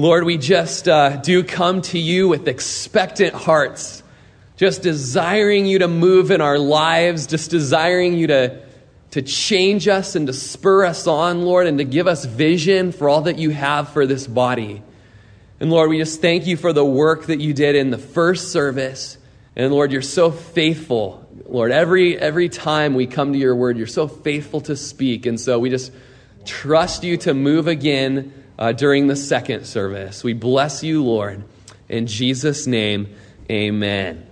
Lord, we just uh, do come to you with expectant hearts, just desiring you to move in our lives, just desiring you to, to change us and to spur us on, Lord, and to give us vision for all that you have for this body. And Lord, we just thank you for the work that you did in the first service. And Lord, you're so faithful. Lord, every, every time we come to your word, you're so faithful to speak. And so we just trust you to move again uh, during the second service. We bless you, Lord. In Jesus' name, amen.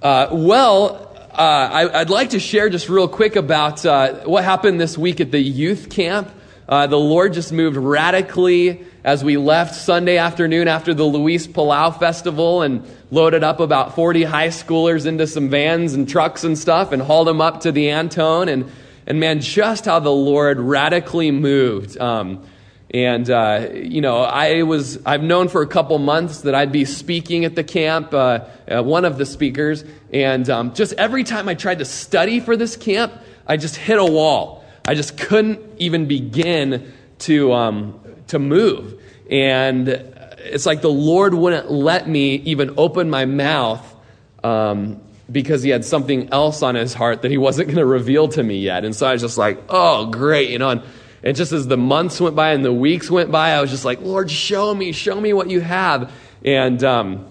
Uh, well, uh, I, would like to share just real quick about uh, what happened this week at the youth camp. Uh, the Lord just moved radically as we left Sunday afternoon after the Luis Palau Festival and loaded up about 40 high schoolers into some vans and trucks and stuff and hauled them up to the Antone. And, and man, just how the Lord radically moved. Um, and, uh, you know, I was, I've known for a couple months that I'd be speaking at the camp, uh, uh, one of the speakers. And um, just every time I tried to study for this camp, I just hit a wall. I just couldn't even begin to, um, to move. And it's like the Lord wouldn't let me even open my mouth um, because he had something else on his heart that he wasn't going to reveal to me yet. And so I was just like, oh, great, you know. And, and just as the months went by and the weeks went by, I was just like, Lord, show me, show me what you have. And um,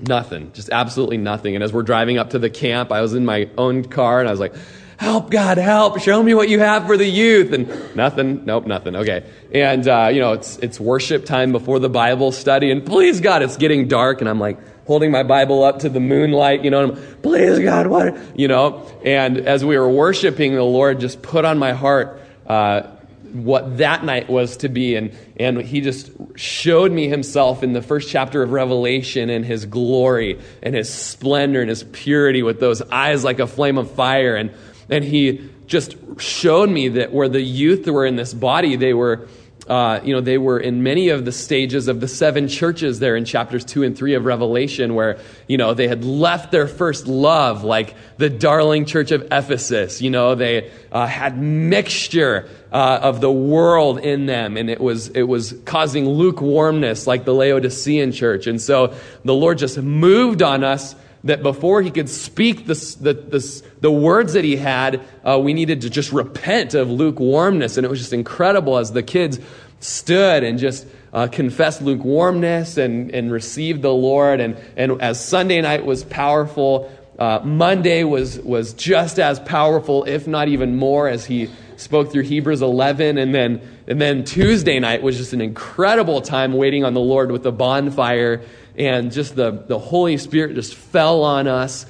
nothing, just absolutely nothing. And as we're driving up to the camp, I was in my own car and I was like, help, God, help, show me what you have for the youth. And nothing, nope, nothing. Okay. And, uh, you know, it's, it's worship time before the Bible study. And please, God, it's getting dark. And I'm like, holding my Bible up to the moonlight, you know, and I'm, please God, what, you know, and as we were worshiping, the Lord just put on my heart, uh, what that night was to be. And, and he just showed me himself in the first chapter of Revelation and his glory and his splendor and his purity with those eyes like a flame of fire. And, and he just showed me that where the youth were in this body, they were uh, you know, they were in many of the stages of the seven churches there in chapters two and three of Revelation, where, you know, they had left their first love, like the darling church of Ephesus. You know, they uh, had mixture uh, of the world in them, and it was, it was causing lukewarmness, like the Laodicean church. And so the Lord just moved on us that before he could speak the, the, the words that he had, uh, we needed to just repent of lukewarmness. And it was just incredible as the kids stood and just uh, confessed lukewarmness and, and received the Lord. And, and as Sunday night was powerful, uh, Monday was, was just as powerful, if not even more, as he spoke through Hebrews 11. And then, and then Tuesday night was just an incredible time waiting on the Lord with the bonfire and just the, the Holy Spirit just fell on us.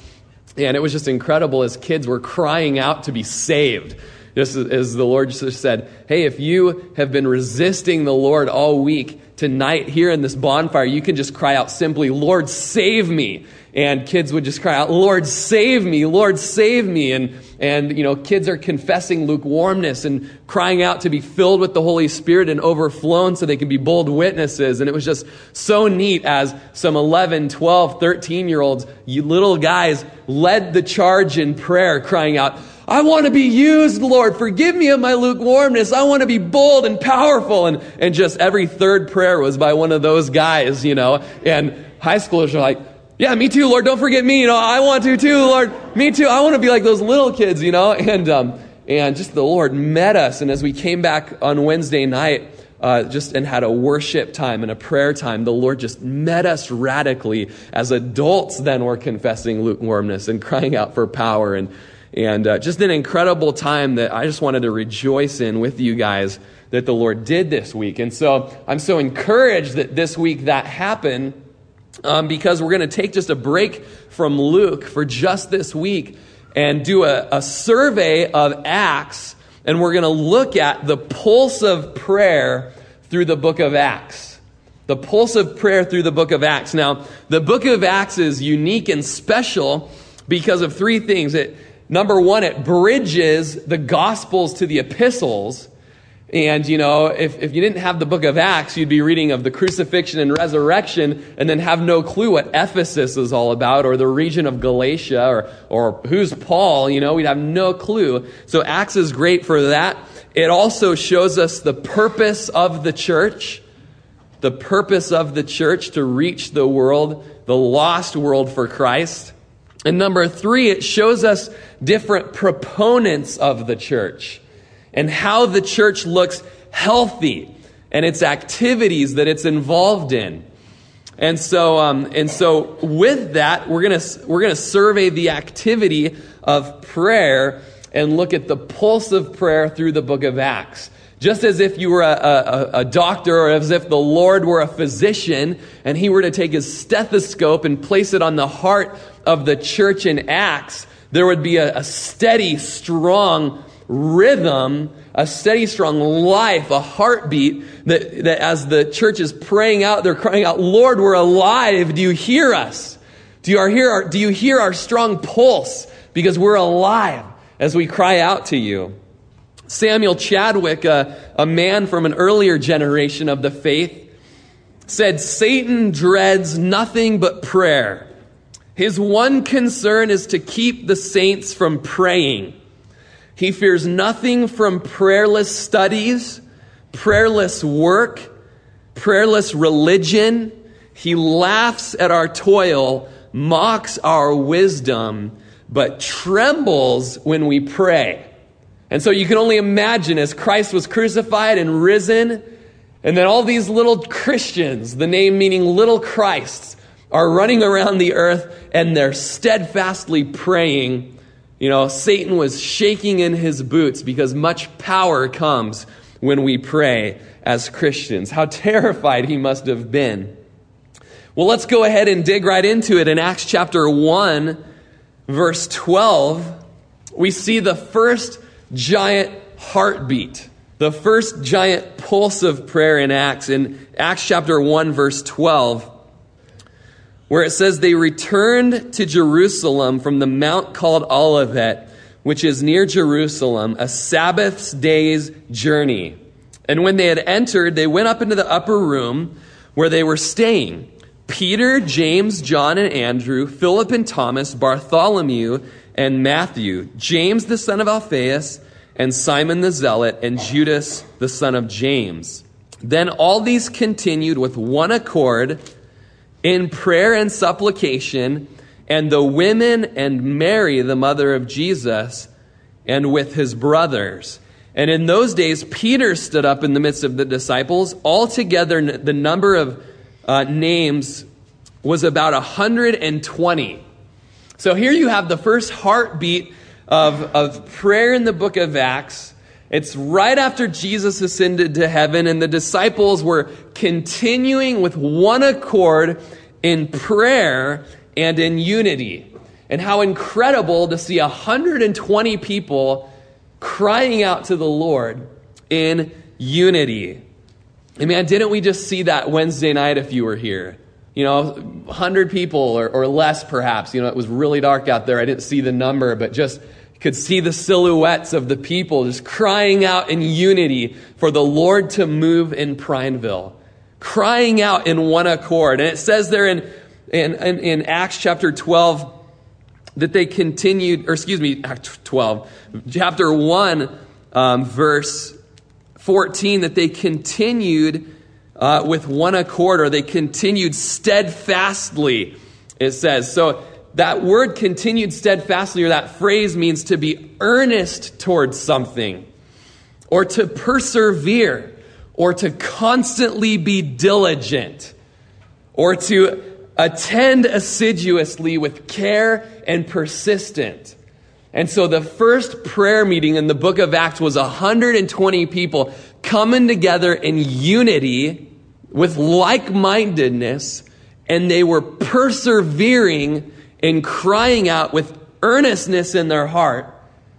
And it was just incredible as kids were crying out to be saved. Just as the Lord just said, Hey, if you have been resisting the Lord all week, tonight here in this bonfire, you can just cry out simply, Lord, save me. And kids would just cry out, Lord, save me, Lord, save me. And, and, you know, kids are confessing lukewarmness and crying out to be filled with the Holy Spirit and overflown so they can be bold witnesses. And it was just so neat as some 11, 12, 13 year olds, you little guys, led the charge in prayer, crying out, I want to be used, Lord. Forgive me of my lukewarmness. I want to be bold and powerful. And, and just every third prayer was by one of those guys, you know. And high schoolers are like, yeah, me too, Lord. Don't forget me. You know, I want to too, Lord. Me too. I want to be like those little kids, you know. And um, and just the Lord met us. And as we came back on Wednesday night, uh, just and had a worship time and a prayer time, the Lord just met us radically. As adults, then we're confessing lukewarmness and crying out for power and and uh, just an incredible time that I just wanted to rejoice in with you guys that the Lord did this week. And so I'm so encouraged that this week that happened um, because we're going to take just a break from Luke for just this week and do a, a survey of Acts, and we're going to look at the pulse of prayer through the book of Acts. The pulse of prayer through the book of Acts. Now, the book of Acts is unique and special because of three things. It, number one, it bridges the Gospels to the epistles and, you know, if, if you didn't have the book of Acts, you'd be reading of the crucifixion and resurrection and then have no clue what Ephesus is all about or the region of Galatia or, or who's Paul, you know, we'd have no clue. So Acts is great for that. It also shows us the purpose of the church. the purpose of the church to reach the world, the lost world for Christ. And number three, it shows us different proponents of the church and how the church looks healthy and its activities that it's involved in. And so, um, and so with that, we're gonna we're gonna survey the activity of prayer and look at the pulse of prayer through the Book of Acts. Just as if you were a, a, a, doctor or as if the Lord were a physician and he were to take his stethoscope and place it on the heart of the church in Acts, there would be a, a steady, strong rhythm, a steady, strong life, a heartbeat that, that as the church is praying out, they're crying out, Lord, we're alive. Do you hear us? Do you hear our, do you hear our strong pulse? Because we're alive as we cry out to you. Samuel Chadwick, a, a man from an earlier generation of the faith, said, Satan dreads nothing but prayer. His one concern is to keep the saints from praying. He fears nothing from prayerless studies, prayerless work, prayerless religion. He laughs at our toil, mocks our wisdom, but trembles when we pray. And so you can only imagine as Christ was crucified and risen, and then all these little Christians, the name meaning little Christs, are running around the earth and they're steadfastly praying. You know, Satan was shaking in his boots because much power comes when we pray as Christians. How terrified he must have been. Well, let's go ahead and dig right into it. In Acts chapter 1, verse 12, we see the first giant heartbeat, the first giant pulse of prayer in Acts, in Acts chapter 1, verse 12, where it says, They returned to Jerusalem from the mount called Olivet, which is near Jerusalem, a Sabbath's day's journey. And when they had entered, they went up into the upper room where they were staying. Peter, James, John, and Andrew, Philip and Thomas, Bartholomew, and Matthew, James the son of Alphaeus, and Simon the Zealot, and Judas the son of James. Then all these continued with one accord in prayer and supplication, and the women and Mary, the mother of Jesus, and with his brothers. And in those days, Peter stood up in the midst of the disciples. Altogether, the number of uh, names was about 120. So here you have the first heartbeat of, of prayer in the book of Acts. It's right after Jesus ascended to heaven, and the disciples were continuing with one accord in prayer and in unity. And how incredible to see 120 people crying out to the Lord in unity. And man, didn't we just see that Wednesday night if you were here? you know, 100 people or, or less perhaps. You know, it was really dark out there. I didn't see the number, but just could see the silhouettes of the people just crying out in unity for the Lord to move in Prineville, crying out in one accord. And it says there in, in, in, in Acts chapter 12 that they continued, or excuse me, Act 12, chapter 1, um, verse 14, that they continued uh, with one accord, or they continued steadfastly, it says. So that word continued steadfastly, or that phrase means to be earnest towards something, or to persevere, or to constantly be diligent, or to attend assiduously with care and persistent. And so the first prayer meeting in the book of Acts was 120 people coming together in unity with like mindedness, and they were persevering in crying out with earnestness in their heart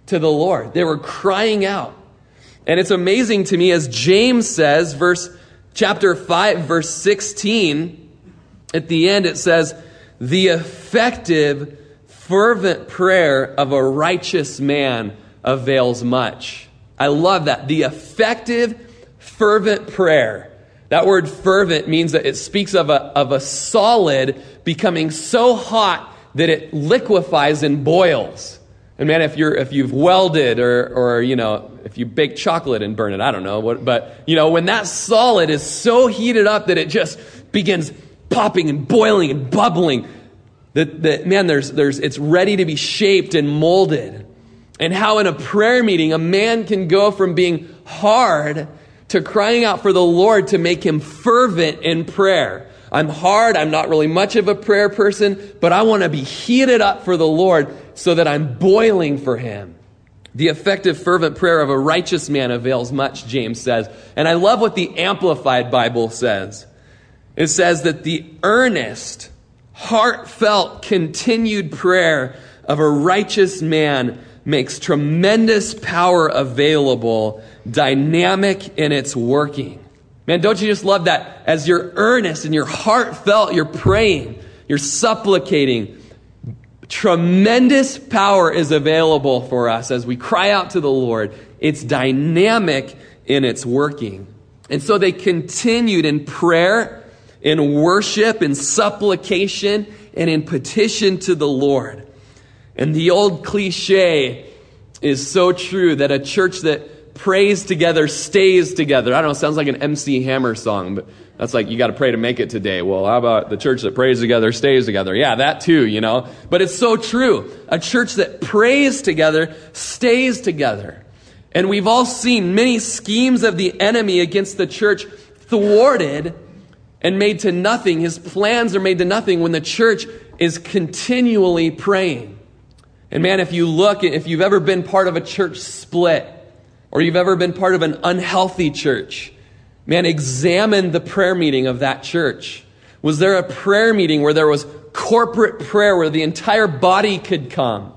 to the Lord. They were crying out. And it's amazing to me as James says, verse chapter 5 verse 16, at the end it says, "The effective fervent prayer of a righteous man avails much." I love that. The effective fervent prayer that word fervent means that it speaks of a, of a solid becoming so hot that it liquefies and boils. And man, if you're if you've welded or or you know if you bake chocolate and burn it, I don't know what, but you know when that solid is so heated up that it just begins popping and boiling and bubbling, that that man, there's there's it's ready to be shaped and molded. And how in a prayer meeting a man can go from being hard to crying out for the Lord to make him fervent in prayer. I'm hard. I'm not really much of a prayer person, but I want to be heated up for the Lord so that I'm boiling for him. The effective, fervent prayer of a righteous man avails much, James says. And I love what the Amplified Bible says. It says that the earnest, heartfelt, continued prayer of a righteous man makes tremendous power available, dynamic in its working. Man, don't you just love that? As you're earnest and you're heartfelt, you're praying, you're supplicating. Tremendous power is available for us as we cry out to the Lord. It's dynamic in its working. And so they continued in prayer, in worship, in supplication, and in petition to the Lord. And the old cliche is so true that a church that prays together stays together. I don't know, sounds like an MC Hammer song, but that's like, you got to pray to make it today. Well, how about the church that prays together stays together? Yeah, that too, you know. But it's so true. A church that prays together stays together. And we've all seen many schemes of the enemy against the church thwarted and made to nothing. His plans are made to nothing when the church is continually praying. And man, if you look, if you've ever been part of a church split, or you've ever been part of an unhealthy church, man, examine the prayer meeting of that church. Was there a prayer meeting where there was corporate prayer where the entire body could come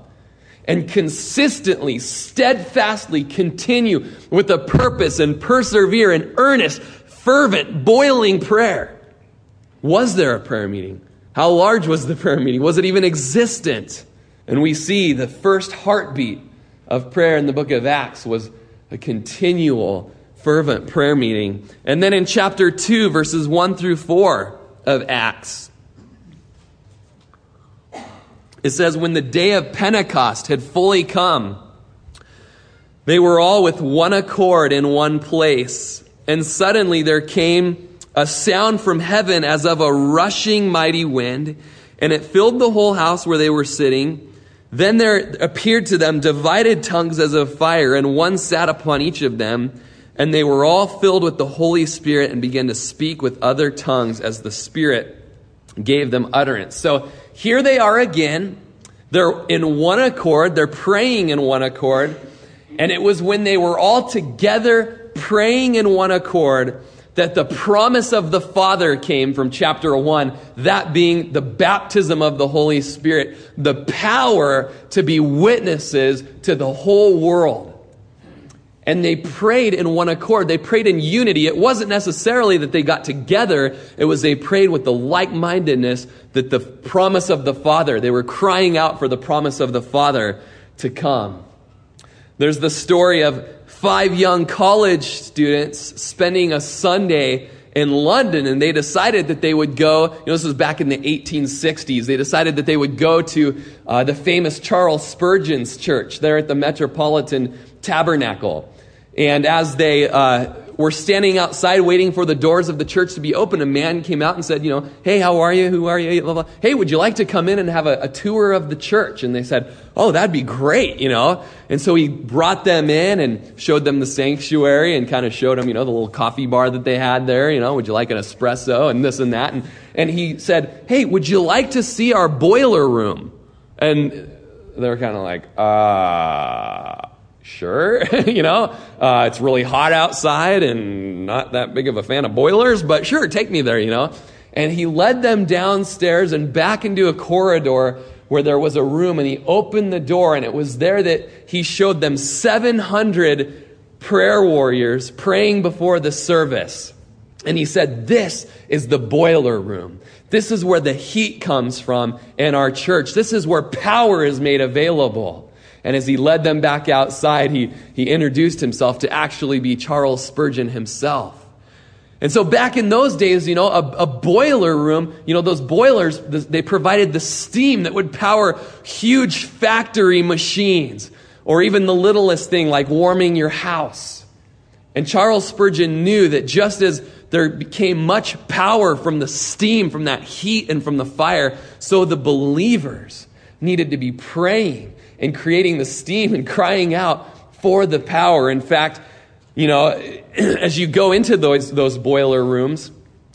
and consistently, steadfastly continue with a purpose and persevere in earnest, fervent, boiling prayer? Was there a prayer meeting? How large was the prayer meeting? Was it even existent? And we see the first heartbeat of prayer in the book of Acts was a continual, fervent prayer meeting. And then in chapter 2, verses 1 through 4 of Acts, it says, When the day of Pentecost had fully come, they were all with one accord in one place. And suddenly there came a sound from heaven as of a rushing mighty wind, and it filled the whole house where they were sitting. Then there appeared to them divided tongues as of fire, and one sat upon each of them. And they were all filled with the Holy Spirit and began to speak with other tongues as the Spirit gave them utterance. So here they are again. They're in one accord. They're praying in one accord. And it was when they were all together praying in one accord that the promise of the Father came from chapter 1, that being the baptism of the Holy Spirit, the power to be witnesses to the whole world. And they prayed in one accord. They prayed in unity. It wasn't necessarily that they got together. It was they prayed with the like-mindedness that the promise of the Father, they were crying out for the promise of the Father to come. There's the story of five young college students spending a Sunday in London, and they decided that they would go. You know, this was back in the 1860s. They decided that they would go to uh, the famous Charles Spurgeon's church there at the Metropolitan Tabernacle. And as they uh, were standing outside waiting for the doors of the church to be open, a man came out and said, You know, hey, how are you? Who are you? Blah, blah. Hey, would you like to come in and have a, a tour of the church? And they said, Oh, that'd be great, you know. And so he brought them in and showed them the sanctuary and kind of showed them, you know, the little coffee bar that they had there, you know, would you like an espresso and this and that? And, and he said, Hey, would you like to see our boiler room? And they were kind of like, uh, sure, you know, uh, it's really hot outside and not that big of a fan of boilers, but sure, take me there, you know. And he led them downstairs and back into a corridor where there was a room, and he opened the door, and it was there that he showed them 700 prayer warriors praying before the service. And he said, This is the boiler room. This is where the heat comes from in our church. This is where power is made available. And as he led them back outside, he, he introduced himself to actually be Charles Spurgeon himself. And so back in those days, you know, a, a, boiler room, you know, those boilers, they provided the steam that would power huge factory machines or even the littlest thing like warming your house. And Charles Spurgeon knew that just as there became much power from the steam, from that heat and from the fire, so the believers needed to be praying and creating the steam and crying out for the power. In fact, you know, as you go into those, those boiler rooms,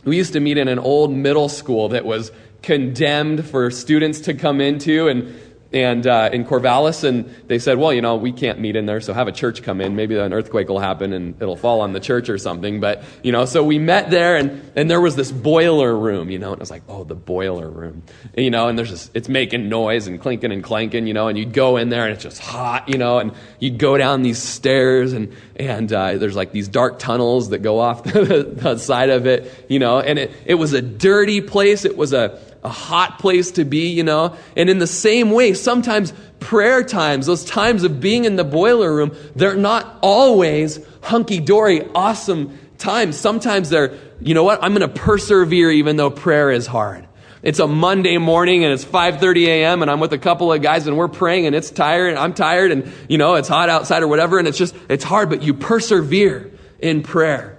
we used to meet in an old middle school that was condemned for students to come into and and uh, in Corvallis, and they said, well, you know, we can't meet in there, so have a church come in. Maybe an earthquake will happen and it'll fall on the church or something. But, you know, so we met there, and, and there was this boiler room, you know, and it was like, oh, the boiler room. And, you know, and there's this, it's making noise and clinking and clanking, you know, and you'd go in there and it's just hot, you know, and you'd go down these stairs, and, and uh, there's like these dark tunnels that go off the, the side of it, you know, and it, it was a dirty place. It was a, a hot place to be, you know. And in the same way, sometimes prayer times, those times of being in the boiler room, they're not always hunky dory, awesome times. Sometimes they're, you know what, I'm going to persevere even though prayer is hard. It's a Monday morning and it's 5:30 a.m. and I'm with a couple of guys and we're praying and it's tired and I'm tired and you know it's hot outside or whatever and it's just it's hard but you persevere in prayer.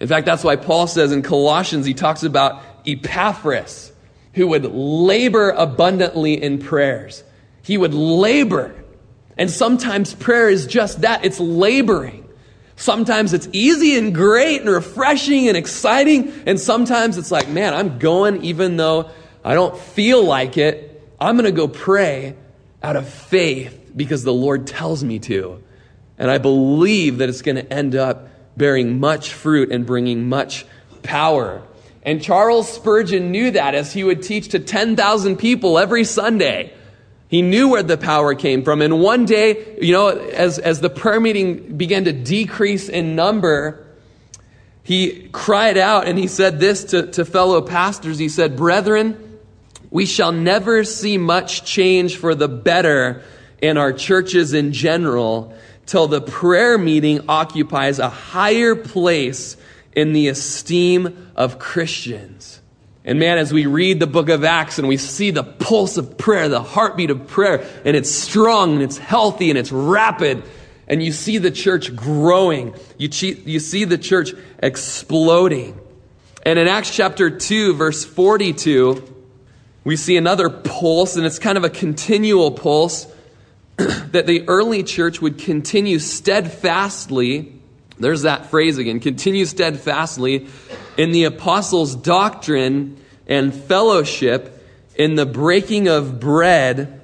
In fact, that's why Paul says in Colossians he talks about Epaphras who would labor abundantly in prayers. He would labor. And sometimes prayer is just that it's laboring. Sometimes it's easy and great and refreshing and exciting. And sometimes it's like, man, I'm going even though I don't feel like it. I'm going to go pray out of faith because the Lord tells me to. And I believe that it's going to end up bearing much fruit and bringing much power. And Charles Spurgeon knew that as he would teach to 10,000 people every Sunday. He knew where the power came from. And one day, you know, as, as the prayer meeting began to decrease in number, he cried out and he said this to, to fellow pastors. He said, Brethren, we shall never see much change for the better in our churches in general till the prayer meeting occupies a higher place in the esteem of Christians. And man, as we read the book of Acts and we see the pulse of prayer, the heartbeat of prayer, and it's strong and it's healthy and it's rapid, and you see the church growing, you, you see the church exploding. And in Acts chapter 2, verse 42, we see another pulse, and it's kind of a continual pulse that the early church would continue steadfastly there's that phrase again. Continue steadfastly in the apostles' doctrine and fellowship, in the breaking of bread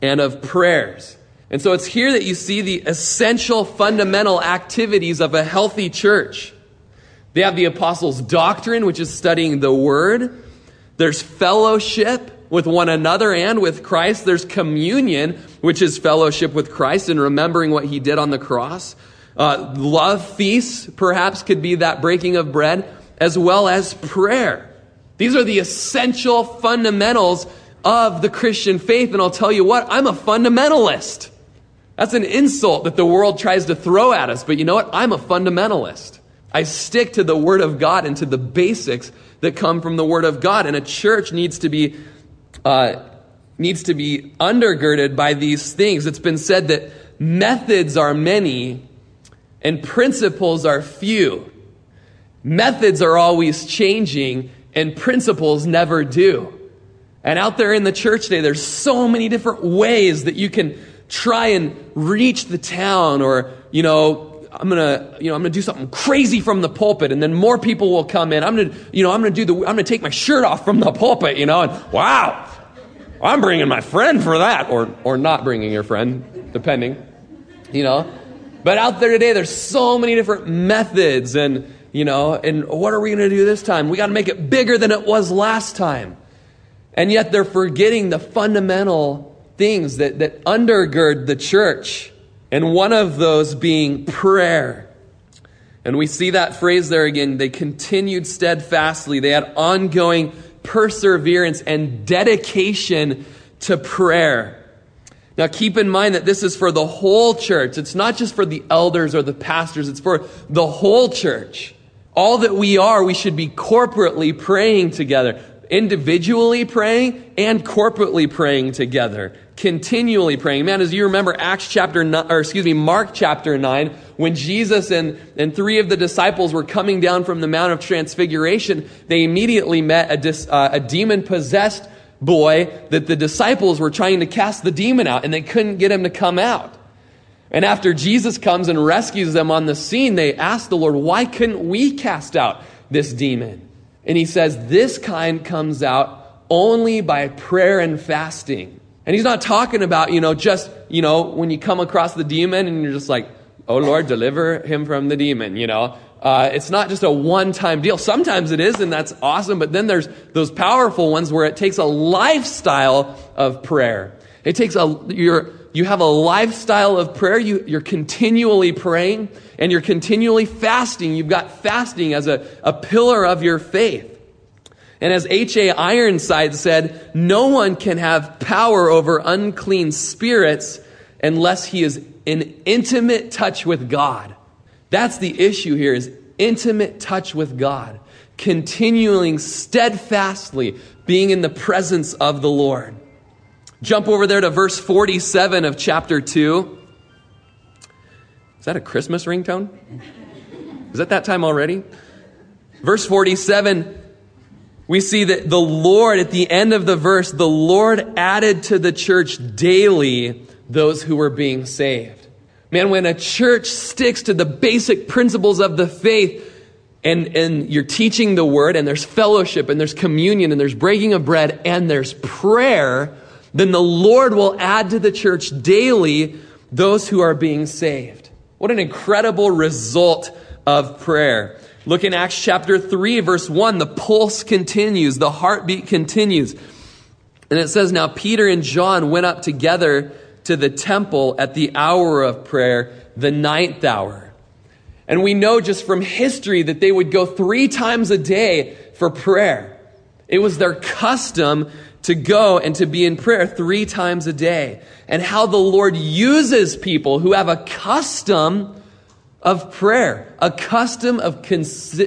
and of prayers. And so it's here that you see the essential fundamental activities of a healthy church. They have the apostles' doctrine, which is studying the word. There's fellowship with one another and with Christ. There's communion, which is fellowship with Christ and remembering what he did on the cross. Uh, love feasts, perhaps, could be that breaking of bread, as well as prayer. These are the essential fundamentals of the Christian faith. And I'll tell you what, I'm a fundamentalist. That's an insult that the world tries to throw at us. But you know what? I'm a fundamentalist. I stick to the Word of God and to the basics that come from the Word of God. And a church needs to be, uh, needs to be undergirded by these things. It's been said that methods are many, and principles are few. Methods are always changing, and principles never do. And out there in the church today, there's so many different ways that you can try and reach the town or, you know, I'm gonna, you know, I'm gonna do something crazy from the pulpit, and then more people will come in. I'm gonna, you know, I'm gonna do the, I'm gonna take my shirt off from the pulpit, you know, and wow, I'm bringing my friend for that, or or not bringing your friend, depending, you know. But out there today, there's so many different methods, and you know, and what are we going to do this time? We got to make it bigger than it was last time. And yet they're forgetting the fundamental things that, that undergird the church. And one of those being prayer. And we see that phrase there again. They continued steadfastly. They had ongoing perseverance and dedication to prayer. Now, keep in mind that this is for the whole church. It's not just for the elders or the pastors, it's for the whole church. All that we are, we should be corporately praying together, individually praying and corporately praying together, continually praying. Man, as you remember Acts chapter 9, or excuse me, Mark chapter 9, when Jesus and, and three of the disciples were coming down from the Mount of Transfiguration, they immediately met a, dis, uh, a demon possessed boy that the disciples were trying to cast the demon out and they couldn't get him to come out. And after Jesus comes and rescues them on the scene, they ask the Lord, why couldn't we cast out this demon? And he says, this kind comes out only by prayer and fasting. And he's not talking about, you know, just, you know, when you come across the demon and you're just like, oh Lord, deliver him from the demon, you know. Uh, it's not just a one time deal. Sometimes it is, and that's awesome, but then there's those powerful ones where it takes a lifestyle of prayer. It takes a, you're, you have a lifestyle of prayer. You, you're continually praying and you're continually fasting. You've got fasting as a, a pillar of your faith. And as H.A. Ironside said, no one can have power over unclean spirits unless he is in intimate touch with God. That's the issue here is intimate touch with God. Continuing steadfastly being in the presence of the Lord. Jump over there to verse 47 of chapter 2. Is that a Christmas ringtone? Is that that time already? Verse 47, we see that the Lord, at the end of the verse, the Lord added to the church daily those who were being saved. Man, when a church sticks to the basic principles of the faith, and, and you're teaching the word, and there's fellowship, and there's communion, and there's breaking of bread, and there's prayer, then the Lord will add to the church daily those who are being saved. What an incredible result of prayer. Look in Acts chapter 3, verse 1. The pulse continues, the heartbeat continues. And it says, Now Peter and John went up together to the temple at the hour of prayer, the ninth hour. And we know just from history that they would go three times a day for prayer. It was their custom to go and to be in prayer three times a day. And how the Lord uses people who have a custom of prayer, a custom of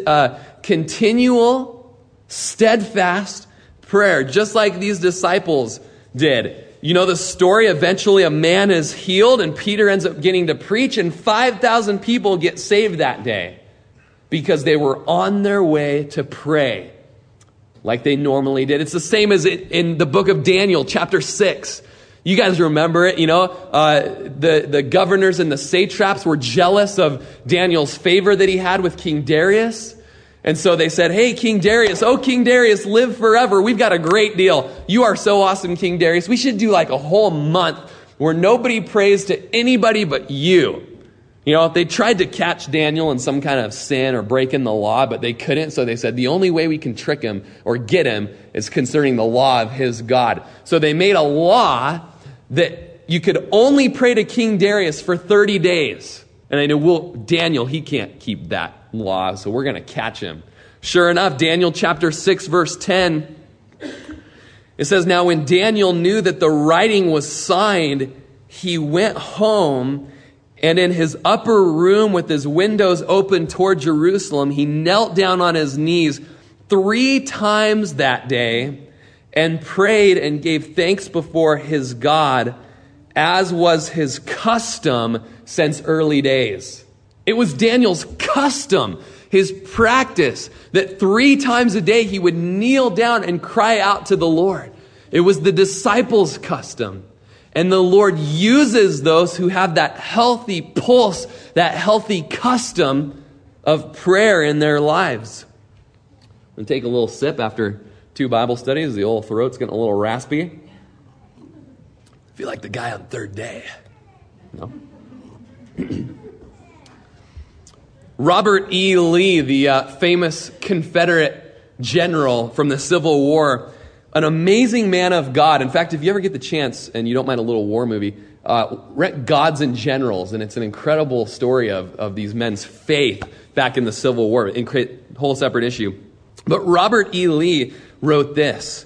uh, continual, steadfast prayer, just like these disciples did. You know the story? Eventually, a man is healed, and Peter ends up getting to preach, and 5,000 people get saved that day because they were on their way to pray like they normally did. It's the same as in the book of Daniel, chapter 6. You guys remember it, you know? Uh, the, the governors and the satraps were jealous of Daniel's favor that he had with King Darius. And so they said, Hey, King Darius, oh, King Darius, live forever. We've got a great deal. You are so awesome, King Darius. We should do like a whole month where nobody prays to anybody but you. You know, they tried to catch Daniel in some kind of sin or breaking the law, but they couldn't. So they said the only way we can trick him or get him is concerning the law of his God. So they made a law that you could only pray to King Darius for 30 days. And I know, well, Daniel, he can't keep that law, so we're going to catch him. Sure enough, Daniel chapter 6, verse 10, it says, Now when Daniel knew that the writing was signed, he went home and in his upper room with his windows open toward Jerusalem, he knelt down on his knees three times that day and prayed and gave thanks before his God, as was his custom since early days. It was Daniel's custom, his practice, that three times a day he would kneel down and cry out to the Lord. It was the disciples' custom. And the Lord uses those who have that healthy pulse, that healthy custom of prayer in their lives. To take a little sip after two Bible studies. The old throat's getting a little raspy. I feel like the guy on third day. No? Robert E. Lee, the uh, famous Confederate general from the Civil War, an amazing man of God. In fact, if you ever get the chance and you don't mind a little war movie, uh, rent Gods and Generals, and it's an incredible story of, of these men's faith back in the Civil War. Incre- whole separate issue. But Robert E. Lee wrote this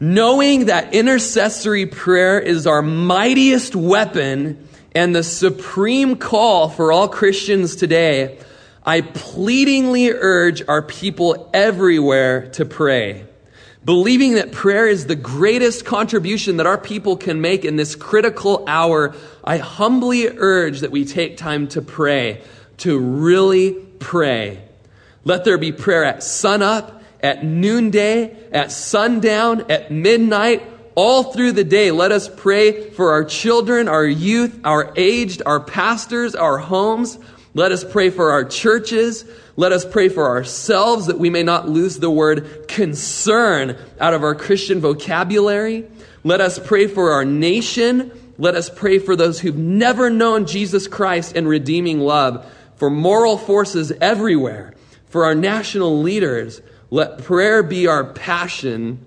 Knowing that intercessory prayer is our mightiest weapon and the supreme call for all Christians today, I pleadingly urge our people everywhere to pray, believing that prayer is the greatest contribution that our people can make in this critical hour. I humbly urge that we take time to pray, to really pray. Let there be prayer at sunup, at noonday, at sundown, at midnight, all through the day. Let us pray for our children, our youth, our aged, our pastors, our homes. Let us pray for our churches. Let us pray for ourselves that we may not lose the word concern out of our Christian vocabulary. Let us pray for our nation. Let us pray for those who've never known Jesus Christ and redeeming love, for moral forces everywhere, for our national leaders. Let prayer be our passion.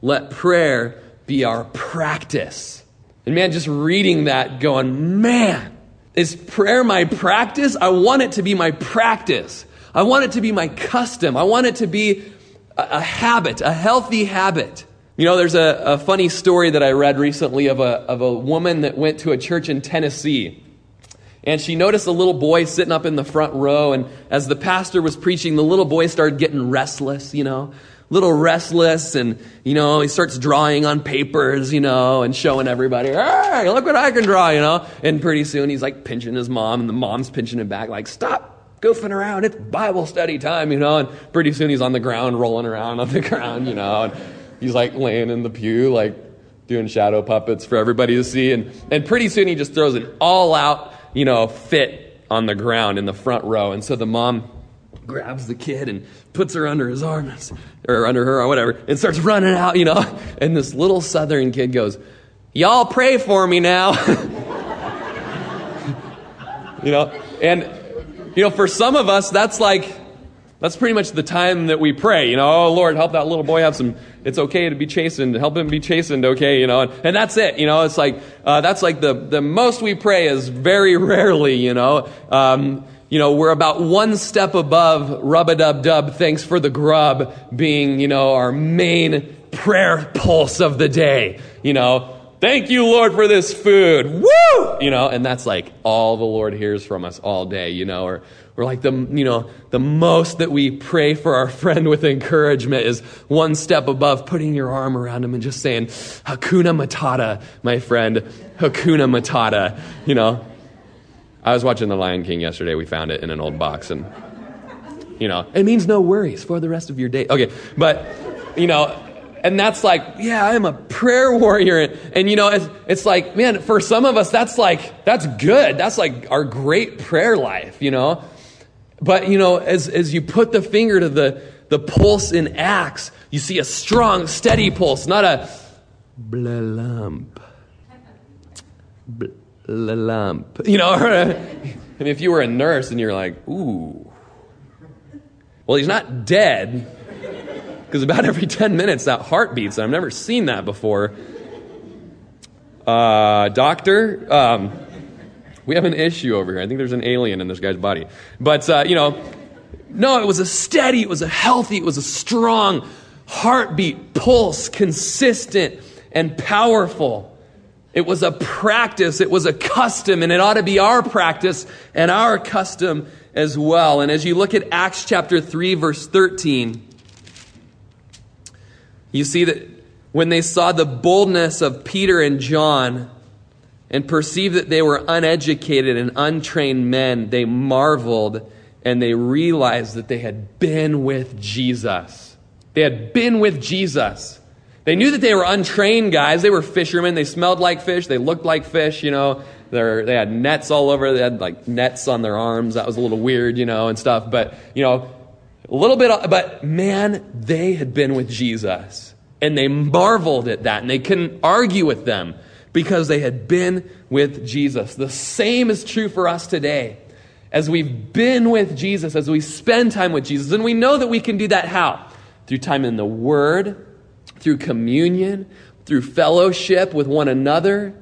Let prayer be our practice. And man, just reading that, going, man, is prayer my practice? I want it to be my practice. I want it to be my custom. I want it to be a, a habit, a healthy habit. You know, there's a, a funny story that I read recently of a, of a woman that went to a church in Tennessee. And she noticed a little boy sitting up in the front row. And as the pastor was preaching, the little boy started getting restless, you know, little restless. And, you know, he starts drawing on papers, you know, and showing everybody, hey, look what I can draw, you know. And pretty soon he's like pinching his mom, and the mom's pinching him back, like, stop goofing around. It's Bible study time, you know. And pretty soon he's on the ground, rolling around on the ground, you know. And he's like laying in the pew, like doing shadow puppets for everybody to see. And, and pretty soon he just throws an all out you know, fit on the ground in the front row. And so the mom grabs the kid and puts her under his arm, or under her, or whatever, and starts running out, you know. And this little southern kid goes, Y'all pray for me now. you know, and, you know, for some of us, that's like, that's pretty much the time that we pray. You know, oh Lord, help that little boy have some. It's okay to be chastened. Help him be chastened. Okay, you know, and, and that's it. You know, it's like uh, that's like the the most we pray is very rarely. You know, um, you know, we're about one step above rub a dub dub. Thanks for the grub being you know our main prayer pulse of the day. You know, Thank you, Lord, for this food. Woo! You know, and that's like all the Lord hears from us all day, you know, or we're like the, you know, the most that we pray for our friend with encouragement is one step above putting your arm around him and just saying, Hakuna Matata, my friend. Hakuna Matata. You know, I was watching The Lion King yesterday. We found it in an old box and, you know, it means no worries for the rest of your day. Okay, but, you know, and that's like, yeah, I'm a prayer warrior. And, and you know, it's, it's, like, man, for some of us, that's like, that's good. That's like our great prayer life, you know? But, you know, as, as you put the finger to the, the pulse in Acts, you see a strong, steady pulse, not a blah lump. Blah lump. You know, I mean, if you were a nurse and you're like, ooh. Well, he's not dead, because about every 10 minutes that heart beats, I've never seen that before. Uh, doctor, um, we have an issue over here. I think there's an alien in this guy's body. But, uh, you know, no, it was a steady, it was a healthy, it was a strong heartbeat, pulse, consistent and powerful. It was a practice, it was a custom, and it ought to be our practice and our custom as well. And as you look at Acts chapter 3, verse 13, you see that when they saw the boldness of Peter and John, and perceived that they were uneducated and untrained men, they marveled and they realized that they had been with Jesus. They had been with Jesus. They knew that they were untrained guys. They were fishermen. They smelled like fish. They looked like fish, you know. They're, they had nets all over. They had like nets on their arms. That was a little weird, you know, and stuff. But, you know, a little bit, but man, they had been with Jesus. And they marveled at that. And they couldn't argue with them because they had been with Jesus. The same is true for us today. As we've been with Jesus, as we spend time with Jesus, and we know that we can do that how? Through time in the Word, through communion, through fellowship with one another,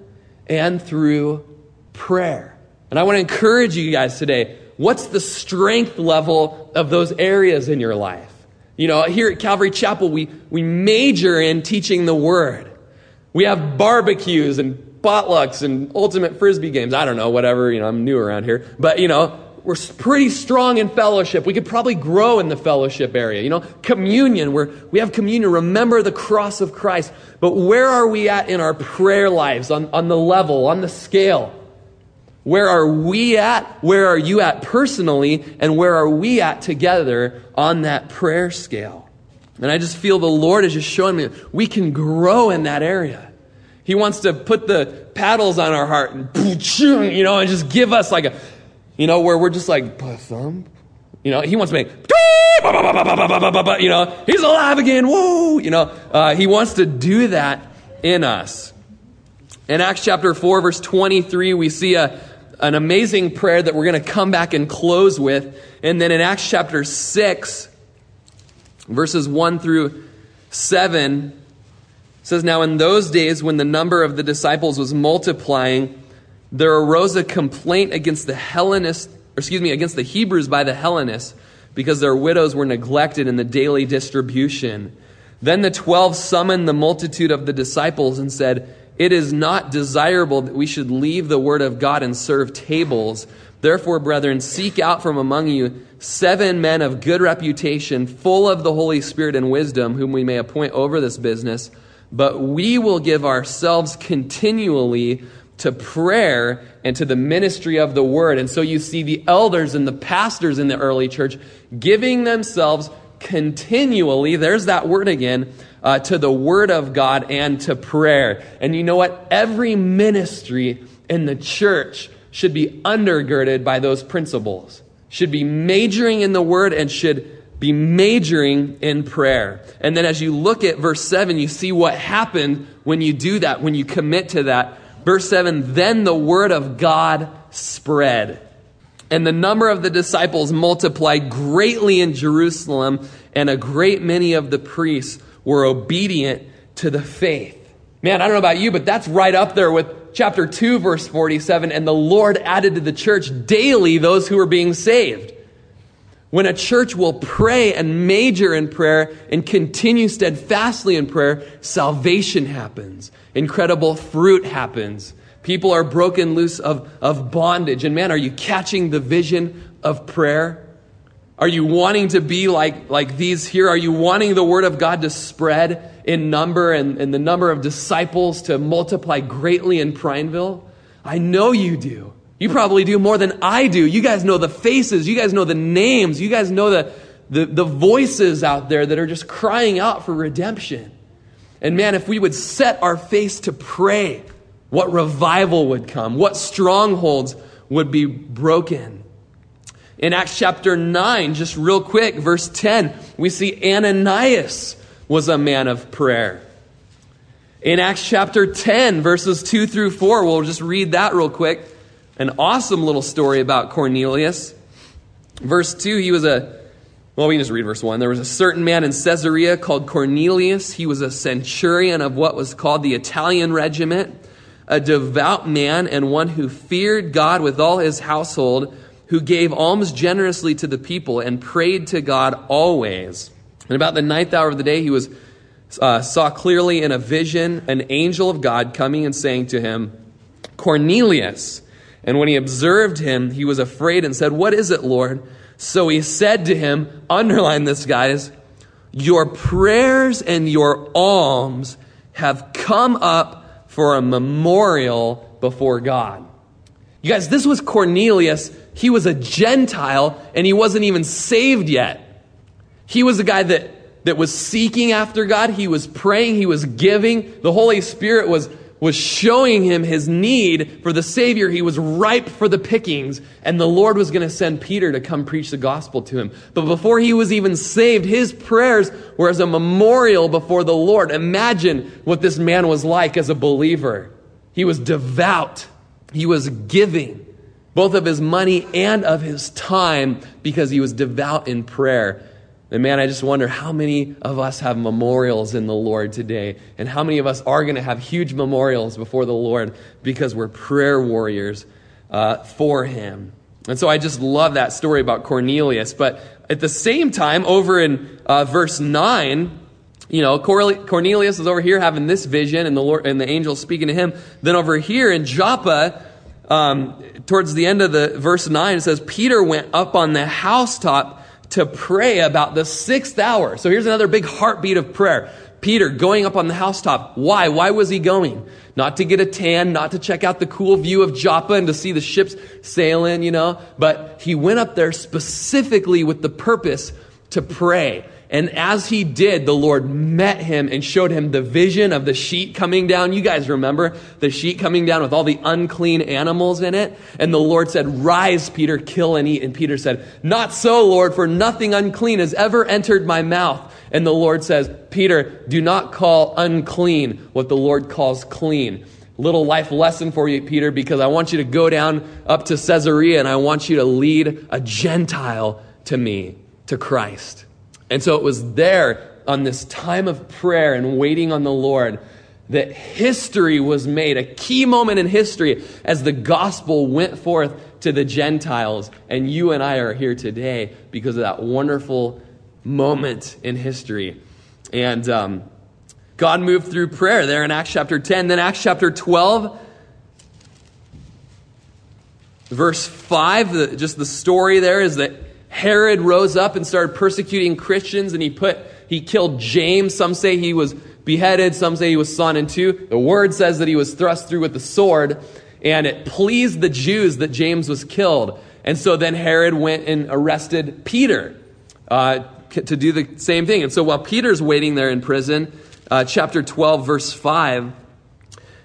and through prayer. And I want to encourage you guys today what's the strength level of those areas in your life? You know, here at Calvary Chapel, we, we major in teaching the Word. We have barbecues and potlucks and ultimate frisbee games. I don't know, whatever, you know, I'm new around here. But, you know, we're pretty strong in fellowship. We could probably grow in the fellowship area. You know, communion, where we have communion, remember the cross of Christ. But where are we at in our prayer lives, on, on the level, on the scale? Where are we at? Where are you at personally? And where are we at together on that prayer scale? And I just feel the Lord is just showing me we can grow in that area. He wants to put the paddles on our heart and, you know, and just give us like a, you know, where we're just like, thumb. You know, he wants to make, you know, he's alive again. Whoa. You know, uh, he wants to do that in us. In Acts chapter 4, verse 23, we see a, an amazing prayer that we're going to come back and close with. And then in Acts chapter 6, verses 1 through 7, says, Now in those days, when the number of the disciples was multiplying, there arose a complaint against the Hellenists, or excuse me, against the Hebrews by the Hellenists, because their widows were neglected in the daily distribution. Then the twelve summoned the multitude of the disciples and said, It is not desirable that we should leave the word of God and serve tables. Therefore, brethren, seek out from among you seven men of good reputation, full of the Holy Spirit and wisdom, whom we may appoint over this business but we will give ourselves continually to prayer and to the ministry of the word. And so you see the elders and the pastors in the early church giving themselves continually, there's that word again, uh, to the word of God and to prayer. And you know what? Every ministry in the church should be undergirded by those principles, should be majoring in the word and should be majoring in prayer. And then as you look at verse 7, you see what happened when you do that, when you commit to that. Verse 7 Then the word of God spread. And the number of the disciples multiplied greatly in Jerusalem, and a great many of the priests were obedient to the faith. Man, I don't know about you, but that's right up there with chapter 2, verse 47. And the Lord added to the church daily those who were being saved. When a church will pray and major in prayer and continue steadfastly in prayer, salvation happens. Incredible fruit happens. People are broken loose of, of bondage. And man, are you catching the vision of prayer? Are you wanting to be like, like these here? Are you wanting the word of God to spread in number and, and the number of disciples to multiply greatly in Prineville? I know you do. You probably do more than I do. You guys know the faces. You guys know the names. You guys know the, the, the voices out there that are just crying out for redemption. And man, if we would set our face to pray, what revival would come, what strongholds would be broken. In Acts chapter 9, just real quick, verse 10, we see Ananias was a man of prayer. In Acts chapter 10, verses 2 through 4, we'll just read that real quick an awesome little story about Cornelius. Verse 2, he was a, well, we can just read verse 1. There was a certain man in Caesarea called Cornelius. He was a centurion of what was called the Italian regiment, a devout man and one who feared God with all his household, who gave alms generously to the people and prayed to God always. And about the ninth hour of the day, he was uh, saw clearly in a vision an angel of God coming and saying to him, Cornelius. And when he observed him, he was afraid and said, What is it, Lord? So he said to him, Underline this, guys, your prayers and your alms have come up for a memorial before God. You guys, this was Cornelius. He was a Gentile and he wasn't even saved yet. He was a guy that, that was seeking after God. He was praying. He was giving. The Holy Spirit was was showing him his need for the Savior. He was ripe for the pickings, and the Lord was going to send Peter to come preach the gospel to him. But before he was even saved, his prayers were as a memorial before the Lord. Imagine what this man was like as a believer. He was devout, he was giving both of his money and of his time because he was devout in prayer. And man, I just wonder how many of us have memorials in the Lord today, and how many of us are going to have huge memorials before the Lord because we're prayer warriors uh, for Him. And so I just love that story about Cornelius. But at the same time, over in uh, verse 9, you know, Cornelius is over here having this vision, and the Lord and the angel speaking to him. Then over here in Joppa, um, towards the end of the verse 9, it says, Peter went up on the housetop to pray about the sixth hour. So here's another big heartbeat of prayer. Peter going up on the housetop. Why? Why was he going? Not to get a tan, not to check out the cool view of Joppa and to see the ships sailing, you know, but he went up there specifically with the purpose to pray. And as he did, the Lord met him and showed him the vision of the sheet coming down. You guys remember the sheet coming down with all the unclean animals in it? And the Lord said, Rise, Peter, kill and eat. And Peter said, Not so, Lord, for nothing unclean has ever entered my mouth. And the Lord says, Peter, do not call unclean what the Lord calls clean. Little life lesson for you, Peter, because I want you to go down up to Caesarea and I want you to lead a Gentile to me, to Christ. And so it was there on this time of prayer and waiting on the Lord that history was made, a key moment in history as the gospel went forth to the Gentiles. And you and I are here today because of that wonderful moment in history. And um, God moved through prayer there in Acts chapter 10. Then Acts chapter 12, verse 5, the, just the story there is that Herod rose up and started persecuting Christians, and he put he killed James. Some say he was beheaded, some say he was sawn in two. The word says that he was thrust through with the sword, and it pleased the Jews that James was killed. And so then Herod went and arrested Peter uh, to do the same thing. And so while Peter's waiting there in prison, uh, chapter 12, verse 5,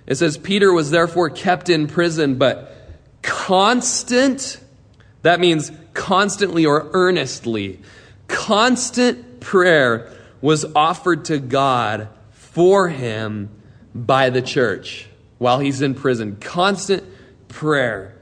it says, Peter was therefore kept in prison, but constant, that means constantly or earnestly. Constant prayer was offered to God for him by the church while he's in prison. Constant prayer.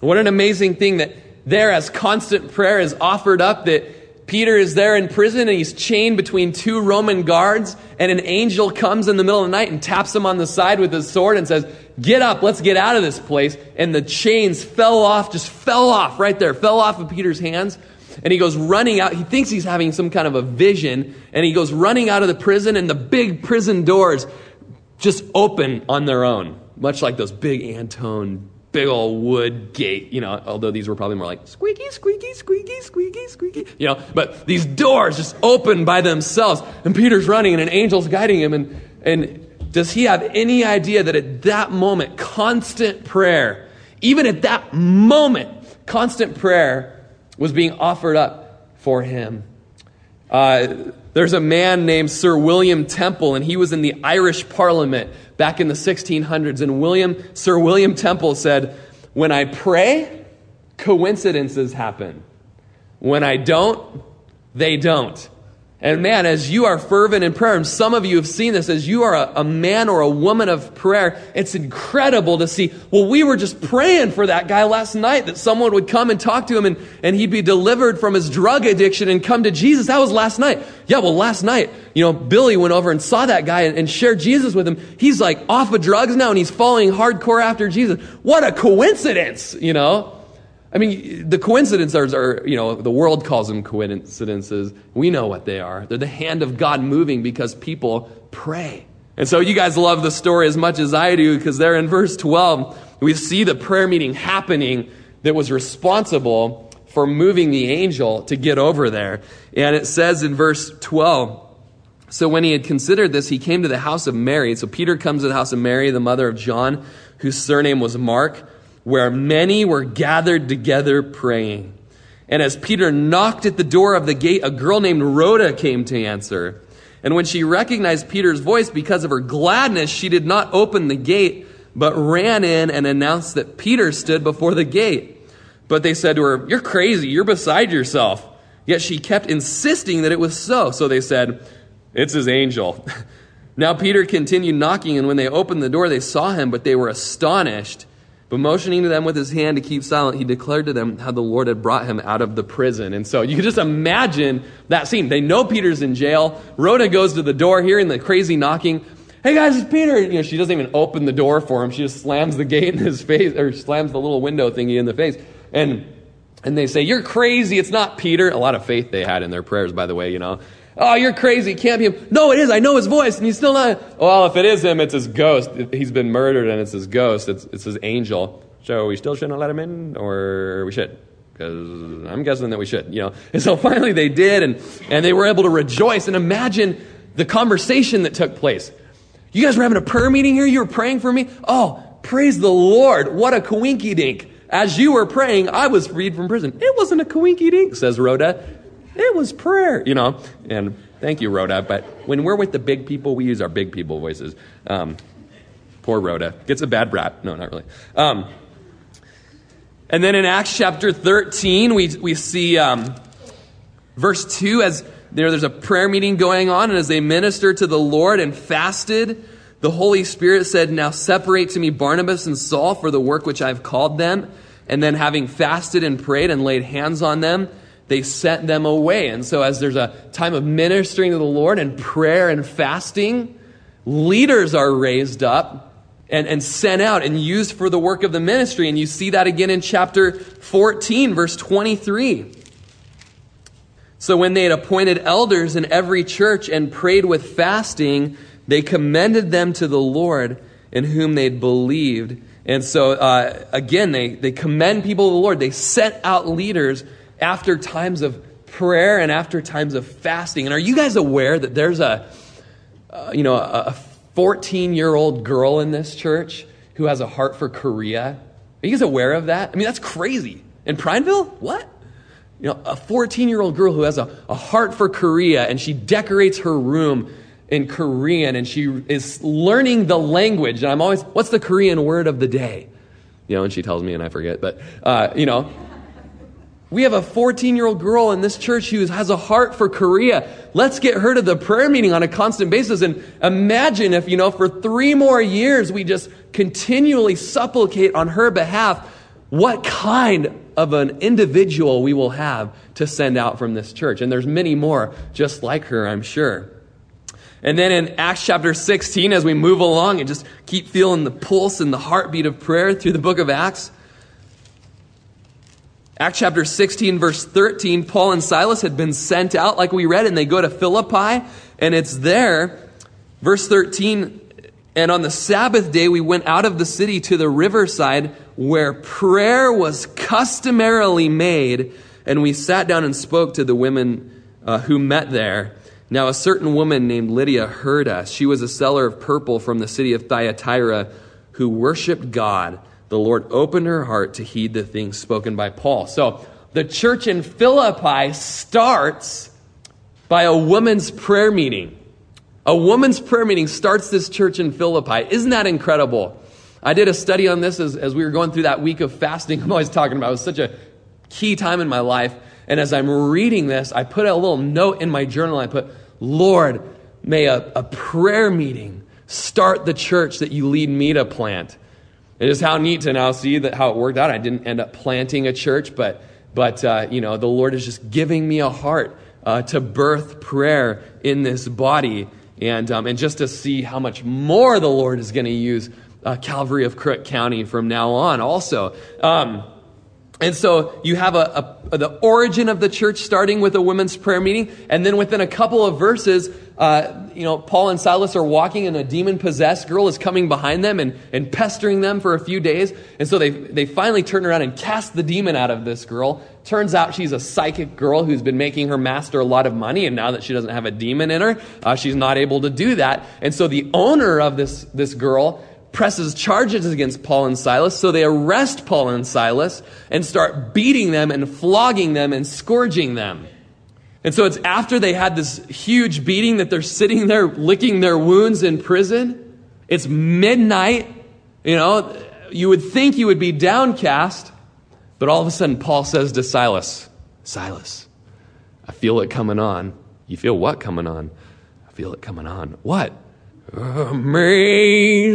What an amazing thing that there, as constant prayer is offered up, that Peter is there in prison and he's chained between two Roman guards, and an angel comes in the middle of the night and taps him on the side with his sword and says, Get up, let's get out of this place. And the chains fell off, just fell off right there, fell off of Peter's hands. And he goes running out. He thinks he's having some kind of a vision. And he goes running out of the prison, and the big prison doors just open on their own, much like those big Antone, big old wood gate, you know, although these were probably more like squeaky, squeaky, squeaky, squeaky, squeaky, you know, but these doors just open by themselves. And Peter's running, and an angel's guiding him. And, and does he have any idea that at that moment, constant prayer, even at that moment, constant prayer was being offered up for him? Uh, there's a man named Sir William Temple, and he was in the Irish Parliament back in the 1600s. And William, Sir William Temple said, When I pray, coincidences happen. When I don't, they don't. And man, as you are fervent in prayer, and some of you have seen this, as you are a, a, man or a woman of prayer, it's incredible to see. Well, we were just praying for that guy last night that someone would come and talk to him and, and he'd be delivered from his drug addiction and come to Jesus. That was last night. Yeah, well, last night, you know, Billy went over and saw that guy and, and shared Jesus with him. He's like off of drugs now and he's following hardcore after Jesus. What a coincidence, you know? I mean, the coincidences are, you know, the world calls them coincidences. We know what they are. They're the hand of God moving because people pray. And so you guys love the story as much as I do because there in verse 12, we see the prayer meeting happening that was responsible for moving the angel to get over there. And it says in verse 12, so when he had considered this, he came to the house of Mary. So Peter comes to the house of Mary, the mother of John, whose surname was Mark where many were gathered together praying. And as Peter knocked at the door of the gate, a girl named Rhoda came to answer. And when she recognized Peter's voice because of her gladness, she did not open the gate, but ran in and announced that Peter stood before the gate. But they said to her, You're crazy. You're beside yourself. Yet she kept insisting that it was so. So they said, It's his angel. now Peter continued knocking, and when they opened the door, they saw him, but they were astonished. But motioning to them with his hand to keep silent, he declared to them how the Lord had brought him out of the prison. And so you can just imagine that scene. They know Peter's in jail. Rhoda goes to the door, hearing the crazy knocking. Hey guys, it's Peter. You know, she doesn't even open the door for him. She just slams the gate in his face, or slams the little window thingy in the face. And and they say, You're crazy. It's not Peter. A lot of faith they had in their prayers, by the way, you know. Oh, you're crazy. It can't be him. No, it is. I know his voice, and he's still not. Well, if it is him, it's his ghost. He's been murdered, and it's his ghost. It's, it's his angel. So we still shouldn't let him in, or we should? Because I'm guessing that we should, you know. And so finally they did, and, and they were able to rejoice. And imagine the conversation that took place. You guys were having a prayer meeting here? You were praying for me? Oh, praise the Lord. What a coinky dink. As you were praying, I was freed from prison. It wasn't a coinky dink, says Rhoda. It was prayer, you know. And thank you, Rhoda. But when we're with the big people, we use our big people voices. Um, poor Rhoda. Gets a bad rap. No, not really. Um, and then in Acts chapter 13, we, we see um, verse 2 as there, there's a prayer meeting going on, and as they ministered to the Lord and fasted, the Holy Spirit said, Now separate to me Barnabas and Saul for the work which I've called them. And then, having fasted and prayed and laid hands on them, they sent them away. And so, as there's a time of ministering to the Lord and prayer and fasting, leaders are raised up and, and sent out and used for the work of the ministry. And you see that again in chapter 14, verse 23. So when they had appointed elders in every church and prayed with fasting, they commended them to the Lord in whom they'd believed. And so, uh, again, they, they commend people to the Lord. They sent out leaders after times of prayer and after times of fasting. And are you guys aware that there's a, uh, you know, a, 14 year old girl in this church who has a heart for Korea. Are you guys aware of that? I mean, that's crazy. In Prineville? What? You know, a 14 year old girl who has a, a heart for Korea and she decorates her room in Korean and she is learning the language. And I'm always, what's the Korean word of the day? You know, and she tells me and I forget, but, uh, you know, we have a 14 year old girl in this church who has a heart for Korea. Let's get her to the prayer meeting on a constant basis. And imagine if, you know, for three more years we just continually supplicate on her behalf, what kind of an individual we will have to send out from this church. And there's many more just like her, I'm sure. And then in Acts chapter 16, as we move along and just keep feeling the pulse and the heartbeat of prayer through the book of Acts, Acts chapter 16, verse 13, Paul and Silas had been sent out, like we read, and they go to Philippi, and it's there, verse 13, and on the Sabbath day we went out of the city to the riverside where prayer was customarily made, and we sat down and spoke to the women uh, who met there. Now, a certain woman named Lydia heard us. She was a seller of purple from the city of Thyatira who worshiped God the Lord opened her heart to heed the things spoken by Paul. So the church in Philippi starts by a woman's prayer meeting. A woman's prayer meeting starts this church in Philippi. Isn't that incredible? I did a study on this as, as we were going through that week of fasting. I'm always talking about it. was such a key time in my life. And as I'm reading this, I put a little note in my journal. I put, Lord, may a, a prayer meeting start the church that you lead me to plant. It is how neat to now see that how it worked out. I didn't end up planting a church, but but uh, you know the Lord is just giving me a heart uh, to birth prayer in this body, and um, and just to see how much more the Lord is going to use uh, Calvary of Crook County from now on. Also. Um, and so you have a, a, the origin of the church starting with a women's prayer meeting, and then within a couple of verses, uh, you know, Paul and Silas are walking, and a demon possessed girl is coming behind them and, and pestering them for a few days. And so they, they finally turn around and cast the demon out of this girl. Turns out she's a psychic girl who's been making her master a lot of money, and now that she doesn't have a demon in her, uh, she's not able to do that. And so the owner of this, this girl presses charges against Paul and Silas. So they arrest Paul and Silas and start beating them and flogging them and scourging them. And so it's after they had this huge beating that they're sitting there licking their wounds in prison. It's midnight. You know, you would think you would be downcast, but all of a sudden Paul says to Silas, Silas, I feel it coming on. You feel what coming on? I feel it coming on. What? Amazing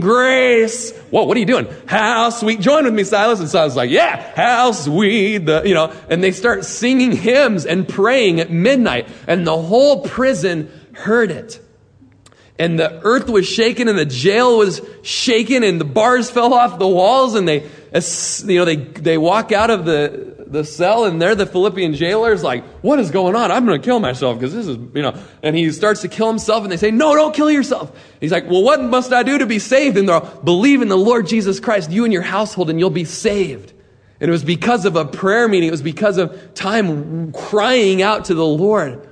grace. Whoa, what are you doing? How sweet. Join with me, Silas. And Silas like, yeah, how sweet. The, you know, and they start singing hymns and praying at midnight. And the whole prison heard it. And the earth was shaken and the jail was shaken and the bars fell off the walls and they, you know, they, they walk out of the, the cell, and there the Philippian jailer is like, What is going on? I'm going to kill myself because this is, you know. And he starts to kill himself, and they say, No, don't kill yourself. He's like, Well, what must I do to be saved? And they'll believe in the Lord Jesus Christ, you and your household, and you'll be saved. And it was because of a prayer meeting, it was because of time crying out to the Lord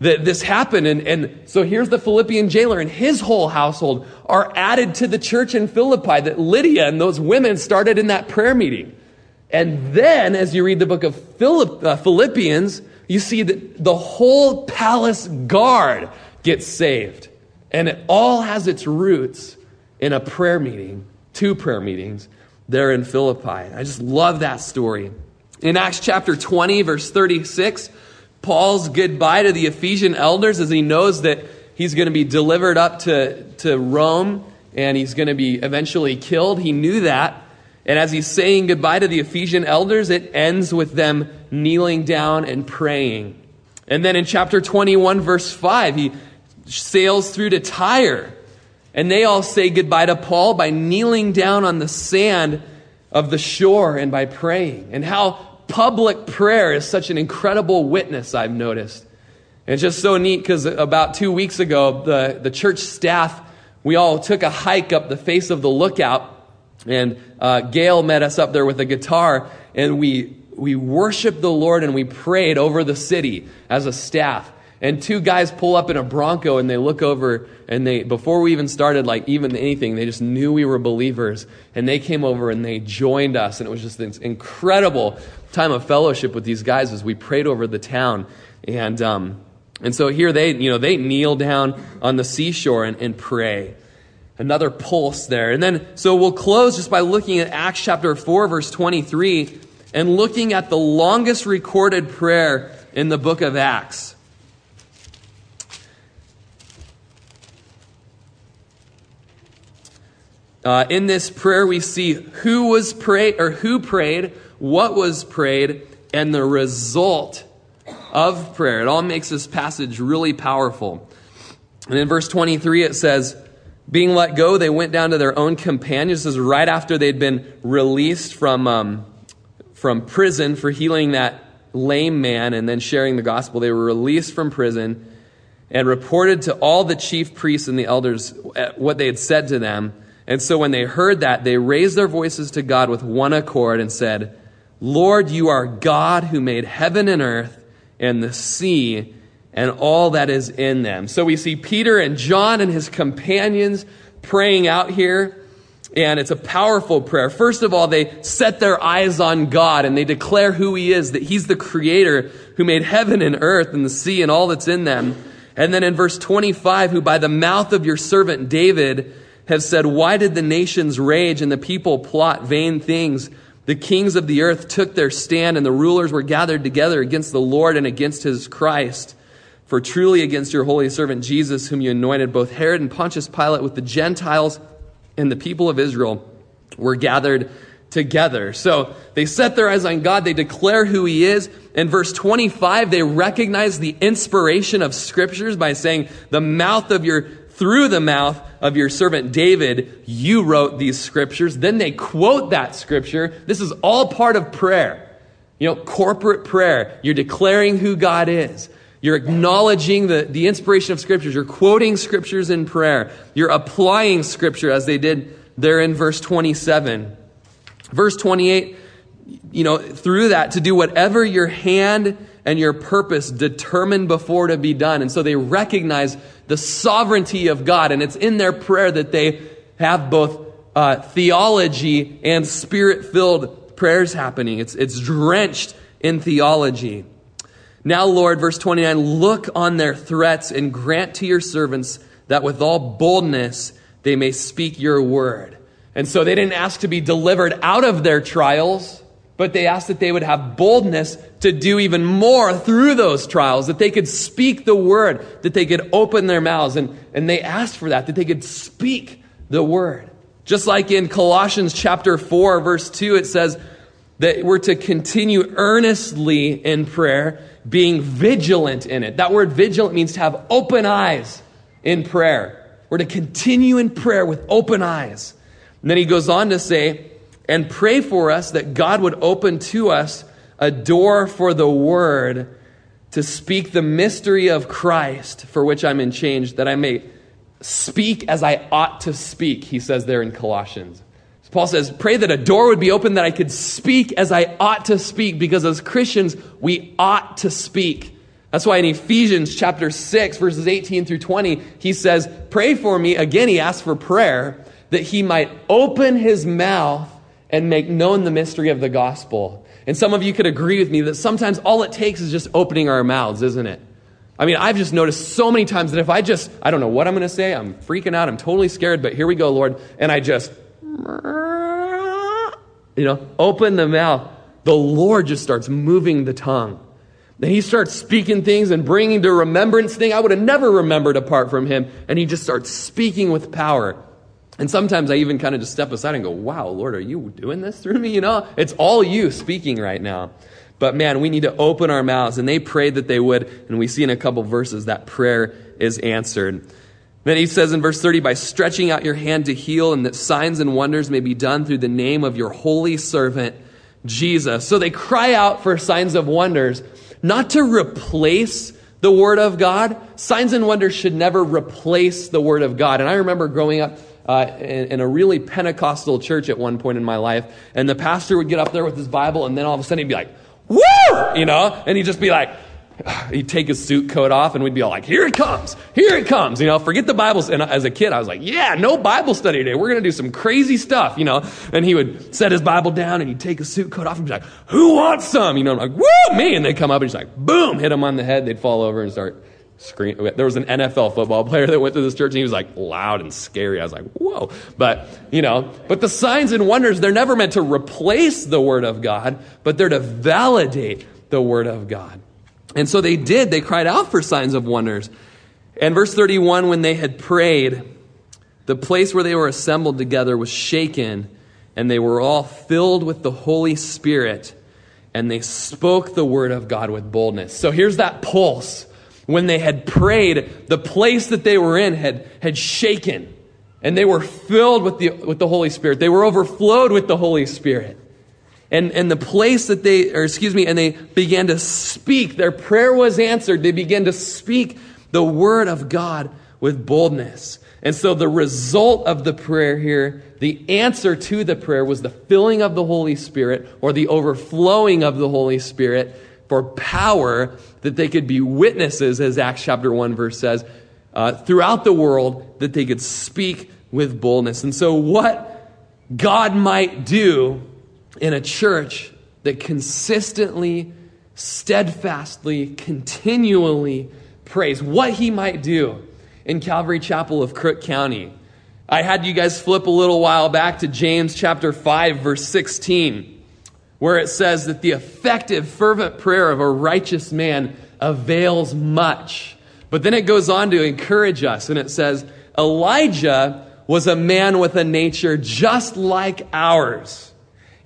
that this happened. And, and so here's the Philippian jailer and his whole household are added to the church in Philippi that Lydia and those women started in that prayer meeting. And then, as you read the book of Philipp, uh, Philippians, you see that the whole palace guard gets saved. And it all has its roots in a prayer meeting, two prayer meetings there in Philippi. I just love that story. In Acts chapter 20, verse 36, Paul's goodbye to the Ephesian elders as he knows that he's going to be delivered up to, to Rome and he's going to be eventually killed. He knew that. And as he's saying goodbye to the Ephesian elders, it ends with them kneeling down and praying. And then in chapter 21, verse 5, he sails through to Tyre. And they all say goodbye to Paul by kneeling down on the sand of the shore and by praying. And how public prayer is such an incredible witness, I've noticed. And it's just so neat because about two weeks ago, the, the church staff, we all took a hike up the face of the lookout and uh, Gail met us up there with a guitar, and we, we worshiped the Lord and we prayed over the city as a staff. And two guys pull up in a Bronco and they look over and they, before we even started like even anything, they just knew we were believers. And they came over and they joined us. And it was just this incredible time of fellowship with these guys as we prayed over the town. And, um, and so here they, you know, they kneel down on the seashore and, and pray another pulse there. And then, so we'll close just by looking at Acts chapter 4, verse 23, and looking at the longest recorded prayer in the book of Acts. Uh, in this prayer, we see who was prayed or who prayed, what was prayed, and the result of prayer. It all makes this passage really powerful. And in verse 23, it says, being let go, they went down to their own companions. This is right after they'd been released from, um, from prison for healing that lame man and then sharing the gospel. They were released from prison and reported to all the chief priests and the elders what they had said to them. And so when they heard that, they raised their voices to God with one accord and said, Lord, you are God who made heaven and earth and the sea and all that is in them. So we see Peter and John and his companions praying out here. And it's a powerful prayer. First of all, they set their eyes on God and they declare who He is, that He's the Creator who made heaven and earth and the sea and all that's in them. And then in verse 25, who by the mouth of your servant David have said, Why did the nations rage and the people plot vain things? The kings of the earth took their stand and the rulers were gathered together against the Lord and against His Christ. For truly against your holy servant Jesus, whom you anointed, both Herod and Pontius Pilate with the Gentiles and the people of Israel were gathered together. So they set their eyes on God. They declare who he is. In verse 25, they recognize the inspiration of scriptures by saying, the mouth of your, through the mouth of your servant David, you wrote these scriptures. Then they quote that scripture. This is all part of prayer. You know, corporate prayer. You're declaring who God is. You're acknowledging the, the inspiration of scriptures. You're quoting scriptures in prayer. You're applying scripture as they did there in verse 27. Verse 28, you know, through that to do whatever your hand and your purpose determined before to be done. And so they recognize the sovereignty of God. And it's in their prayer that they have both uh, theology and spirit filled prayers happening. It's, it's drenched in theology. Now, Lord, verse 29, look on their threats and grant to your servants that with all boldness they may speak your word. And so they didn't ask to be delivered out of their trials, but they asked that they would have boldness to do even more through those trials, that they could speak the word, that they could open their mouths. And, and they asked for that, that they could speak the word. Just like in Colossians chapter 4, verse 2, it says that we're to continue earnestly in prayer being vigilant in it. That word vigilant means to have open eyes in prayer. We're to continue in prayer with open eyes. And then he goes on to say, and pray for us that God would open to us a door for the word to speak the mystery of Christ for which I'm in change, that I may speak as I ought to speak, he says there in Colossians. Paul says, pray that a door would be open that I could speak as I ought to speak, because as Christians, we ought to speak. That's why in Ephesians chapter 6, verses 18 through 20, he says, Pray for me. Again, he asks for prayer that he might open his mouth and make known the mystery of the gospel. And some of you could agree with me that sometimes all it takes is just opening our mouths, isn't it? I mean, I've just noticed so many times that if I just, I don't know what I'm going to say, I'm freaking out, I'm totally scared, but here we go, Lord, and I just, you know, open the mouth, the Lord just starts moving the tongue. Then he starts speaking things and bringing to remembrance thing I would have never remembered apart from him. And he just starts speaking with power. And sometimes I even kind of just step aside and go, wow, Lord, are you doing this through me? You know, it's all you speaking right now. But man, we need to open our mouths. And they prayed that they would. And we see in a couple verses that prayer is answered. Then he says in verse 30, by stretching out your hand to heal, and that signs and wonders may be done through the name of your holy servant, Jesus. So they cry out for signs of wonders, not to replace the Word of God. Signs and wonders should never replace the Word of God. And I remember growing up uh, in, in, a really Pentecostal church at one point in my life, and the pastor would get up there with his Bible, and then all of a sudden he'd be like, Woo! You know, and he'd just be like, he'd take his suit coat off and we'd be all like, here it comes, here it comes, you know, forget the Bible. And as a kid, I was like, yeah, no Bible study today. We're going to do some crazy stuff, you know. And he would set his Bible down and he'd take his suit coat off and be like, who wants some? You know, I'm like, woo, me. And they'd come up and he's like, boom, hit him on the head. They'd fall over and start screaming. There was an NFL football player that went to this church and he was like loud and scary. I was like, whoa. But, you know, but the signs and wonders, they're never meant to replace the Word of God, but they're to validate the Word of God. And so they did. They cried out for signs of wonders. And verse 31 when they had prayed, the place where they were assembled together was shaken, and they were all filled with the Holy Spirit, and they spoke the word of God with boldness. So here's that pulse. When they had prayed, the place that they were in had, had shaken, and they were filled with the, with the Holy Spirit. They were overflowed with the Holy Spirit. And, and the place that they, or excuse me, and they began to speak. Their prayer was answered. They began to speak the word of God with boldness. And so the result of the prayer here, the answer to the prayer was the filling of the Holy Spirit or the overflowing of the Holy Spirit for power that they could be witnesses, as Acts chapter 1 verse says, uh, throughout the world, that they could speak with boldness. And so what God might do in a church that consistently, steadfastly, continually prays, what he might do in Calvary Chapel of Crook County. I had you guys flip a little while back to James chapter 5, verse 16, where it says that the effective, fervent prayer of a righteous man avails much. But then it goes on to encourage us, and it says, Elijah was a man with a nature just like ours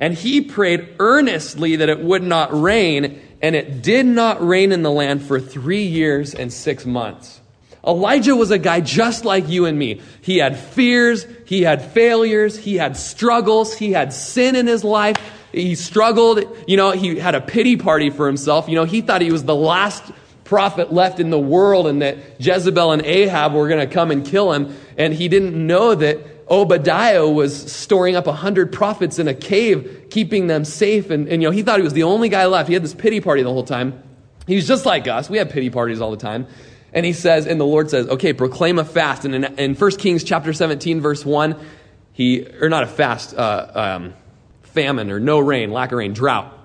and he prayed earnestly that it would not rain, and it did not rain in the land for three years and six months. Elijah was a guy just like you and me. He had fears, he had failures, he had struggles, he had sin in his life. He struggled, you know, he had a pity party for himself. You know, he thought he was the last prophet left in the world and that Jezebel and Ahab were going to come and kill him. And he didn't know that Obadiah was storing up a hundred prophets in a cave, keeping them safe. And, and, you know, he thought he was the only guy left. He had this pity party the whole time. He's just like us. We have pity parties all the time. And he says, and the Lord says, okay, proclaim a fast. And in, in 1 Kings chapter 17, verse 1, he, or not a fast, uh, um, famine or no rain, lack of rain, drought.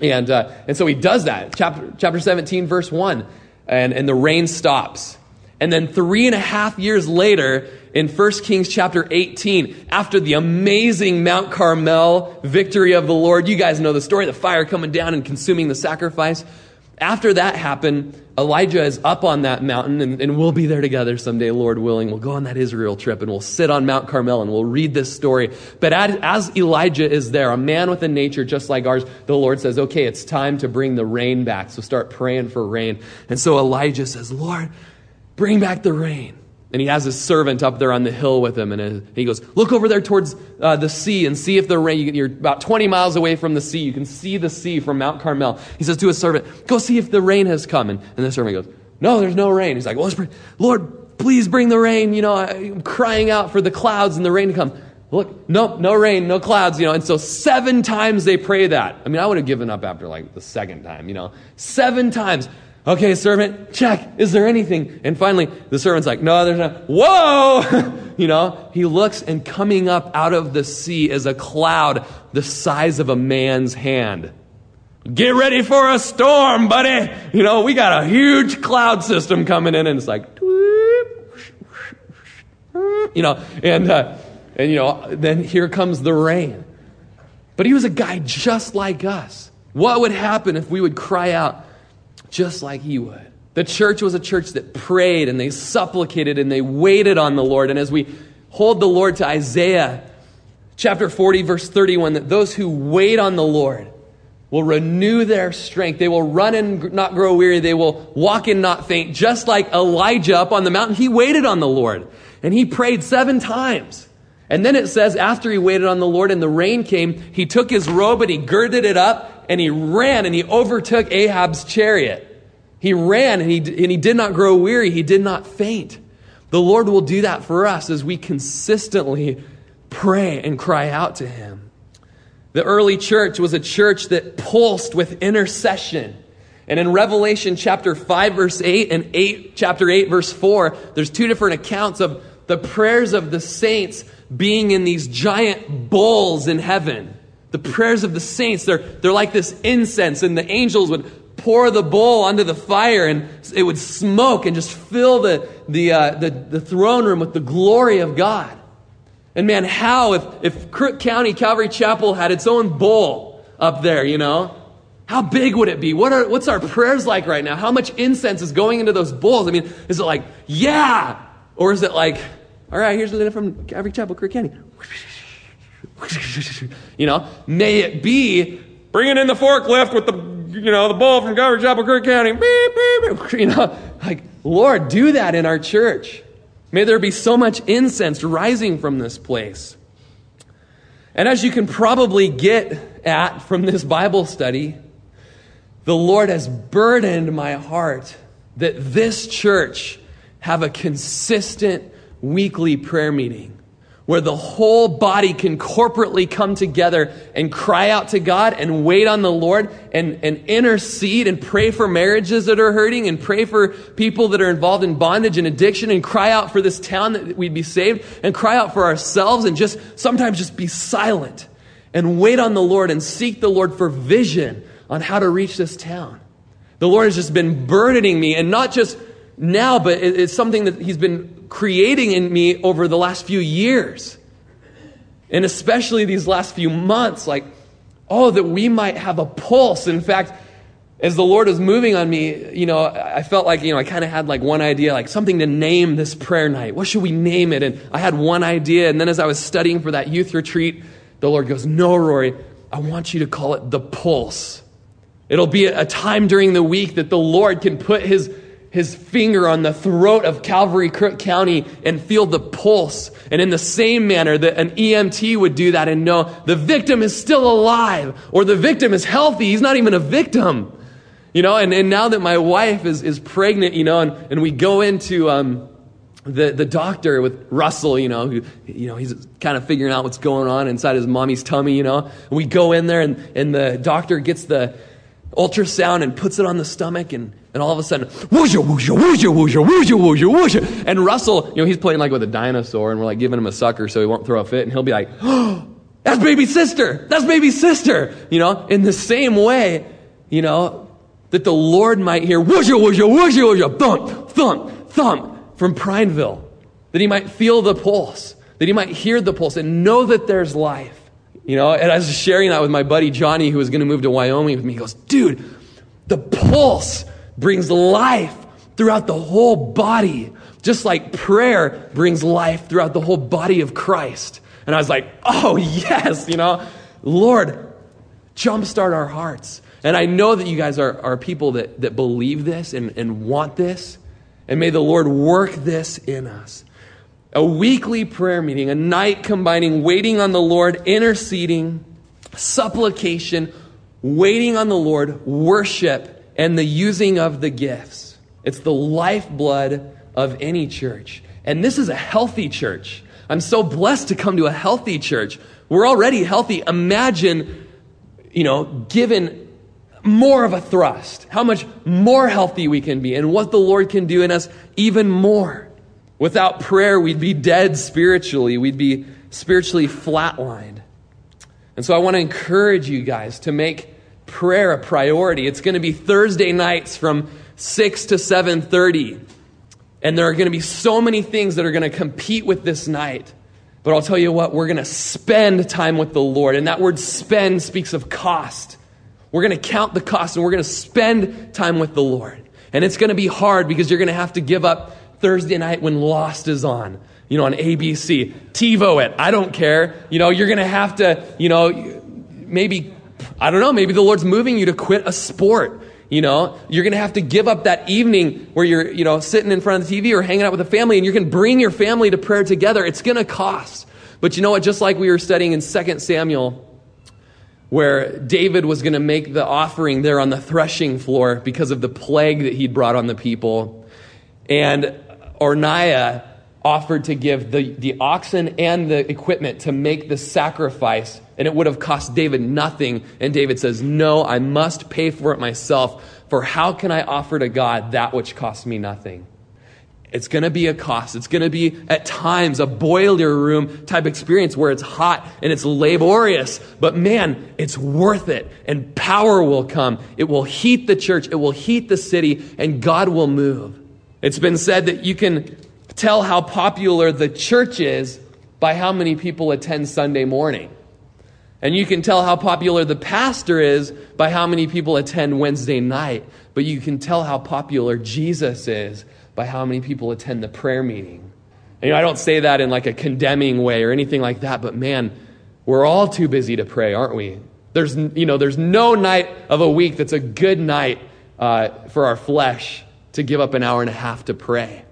And, uh, and so he does that. Chapter, chapter 17, verse 1. And, and the rain stops. And then three and a half years later, in 1 Kings chapter 18, after the amazing Mount Carmel victory of the Lord, you guys know the story, the fire coming down and consuming the sacrifice. After that happened, Elijah is up on that mountain, and, and, we'll be there together someday, Lord willing. We'll go on that Israel trip and we'll sit on Mount Carmel and we'll read this story. But as, as Elijah is there, a man with a nature just like ours, the Lord says, okay, it's time to bring the rain back. So start praying for rain. And so Elijah says, Lord, Bring back the rain. And he has his servant up there on the hill with him. And he goes, Look over there towards uh, the sea and see if the rain, you're about 20 miles away from the sea. You can see the sea from Mount Carmel. He says to his servant, Go see if the rain has come. And, and the servant goes, No, there's no rain. He's like, well, Lord, please bring the rain. You know, I'm crying out for the clouds and the rain to come. Look, nope, no rain, no clouds, you know. And so seven times they pray that. I mean, I would have given up after like the second time, you know. Seven times. Okay, servant, check. Is there anything? And finally, the servant's like, no, there's not. Whoa! you know, he looks and coming up out of the sea is a cloud the size of a man's hand. Get ready for a storm, buddy. You know, we got a huge cloud system coming in, and it's like, you know, and, uh, and, you know, then here comes the rain. But he was a guy just like us. What would happen if we would cry out, just like he would. The church was a church that prayed and they supplicated and they waited on the Lord. And as we hold the Lord to Isaiah chapter 40, verse 31, that those who wait on the Lord will renew their strength. They will run and not grow weary. They will walk and not faint. Just like Elijah up on the mountain, he waited on the Lord and he prayed seven times. And then it says, after he waited on the Lord and the rain came, he took his robe and he girded it up and he ran and he overtook Ahab's chariot. He ran and he, and he did not grow weary. He did not faint. The Lord will do that for us as we consistently pray and cry out to him. The early church was a church that pulsed with intercession. And in Revelation chapter 5 verse 8 and 8 chapter 8 verse 4, there's two different accounts of the prayers of the saints being in these giant bowls in heaven. The prayers of the saints, they're, they're like this incense, and the angels would pour the bowl onto the fire, and it would smoke and just fill the, the, uh, the, the throne room with the glory of God. And man, how if, if Crook County Calvary Chapel had its own bowl up there, you know? How big would it be? What are, what's our prayers like right now? How much incense is going into those bowls? I mean, is it like, yeah? Or is it like, all right, here's a little from Calvary Chapel, Crook County. You know, may it be bringing in the forklift with the, you know, the bull from Calvary Chapel, Crook County. You know, like, Lord, do that in our church. May there be so much incense rising from this place. And as you can probably get at from this Bible study, the Lord has burdened my heart that this church have a consistent weekly prayer meeting where the whole body can corporately come together and cry out to God and wait on the Lord and, and intercede and pray for marriages that are hurting and pray for people that are involved in bondage and addiction and cry out for this town that we'd be saved and cry out for ourselves and just sometimes just be silent and wait on the Lord and seek the Lord for vision on how to reach this town. The Lord has just been burdening me and not just now, but it's something that He's been creating in me over the last few years. And especially these last few months, like, oh, that we might have a pulse. In fact, as the Lord was moving on me, you know, I felt like, you know, I kind of had like one idea, like something to name this prayer night. What should we name it? And I had one idea. And then as I was studying for that youth retreat, the Lord goes, No, Rory, I want you to call it the pulse. It'll be a time during the week that the Lord can put his his finger on the throat of Calvary Crook County and feel the pulse. And in the same manner that an EMT would do that and know the victim is still alive or the victim is healthy. He's not even a victim. You know, and, and now that my wife is, is pregnant, you know, and, and we go into um, the, the doctor with Russell, you know, who, you know, he's kind of figuring out what's going on inside his mommy's tummy, you know. And we go in there and, and the doctor gets the ultrasound and puts it on the stomach and and all of a sudden, whoosha, whoosha, whoosha, whoosha, whoosha, whoosha, whoosha. And Russell, you know, he's playing like with a dinosaur, and we're like giving him a sucker so he won't throw a fit, and he'll be like, oh, that's baby sister. That's baby sister. You know, in the same way, you know, that the Lord might hear whoosha, whoosha, whoosha, whoosha, thump, thump, thump from Prineville. That he might feel the pulse, that he might hear the pulse and know that there's life. You know, and I was sharing that with my buddy Johnny, who was going to move to Wyoming with me. He goes, dude, the pulse brings life throughout the whole body, just like prayer brings life throughout the whole body of Christ. And I was like, oh, yes, you know, Lord, jumpstart our hearts. And I know that you guys are, are people that, that believe this and, and want this. And may the Lord work this in us. A weekly prayer meeting, a night combining waiting on the Lord, interceding, supplication, waiting on the Lord, worship, and the using of the gifts. It's the lifeblood of any church. And this is a healthy church. I'm so blessed to come to a healthy church. We're already healthy. Imagine, you know, given more of a thrust, how much more healthy we can be, and what the Lord can do in us even more. Without prayer, we'd be dead spiritually, we'd be spiritually flatlined. And so I want to encourage you guys to make prayer a priority. It's going to be Thursday nights from 6 to 7:30. And there are going to be so many things that are going to compete with this night. But I'll tell you what, we're going to spend time with the Lord. And that word spend speaks of cost. We're going to count the cost and we're going to spend time with the Lord. And it's going to be hard because you're going to have to give up Thursday night when Lost is on, you know, on ABC. TiVo it. I don't care. You know, you're going to have to, you know, maybe, I don't know, maybe the Lord's moving you to quit a sport you know, you're going to have to give up that evening where you're, you know, sitting in front of the TV or hanging out with the family and you can bring your family to prayer together. It's going to cost. But you know what? Just like we were studying in 2 Samuel, where David was going to make the offering there on the threshing floor because of the plague that he'd brought on the people. And Orniah offered to give the, the oxen and the equipment to make the sacrifice and it would have cost David nothing. And David says, No, I must pay for it myself. For how can I offer to God that which costs me nothing? It's going to be a cost. It's going to be at times a boiler room type experience where it's hot and it's laborious. But man, it's worth it. And power will come. It will heat the church. It will heat the city and God will move. It's been said that you can tell how popular the church is by how many people attend Sunday morning. And you can tell how popular the pastor is by how many people attend Wednesday night. But you can tell how popular Jesus is by how many people attend the prayer meeting. And, you know, I don't say that in like a condemning way or anything like that, but man, we're all too busy to pray, aren't we? There's, you know, there's no night of a week that's a good night uh, for our flesh to give up an hour and a half to pray.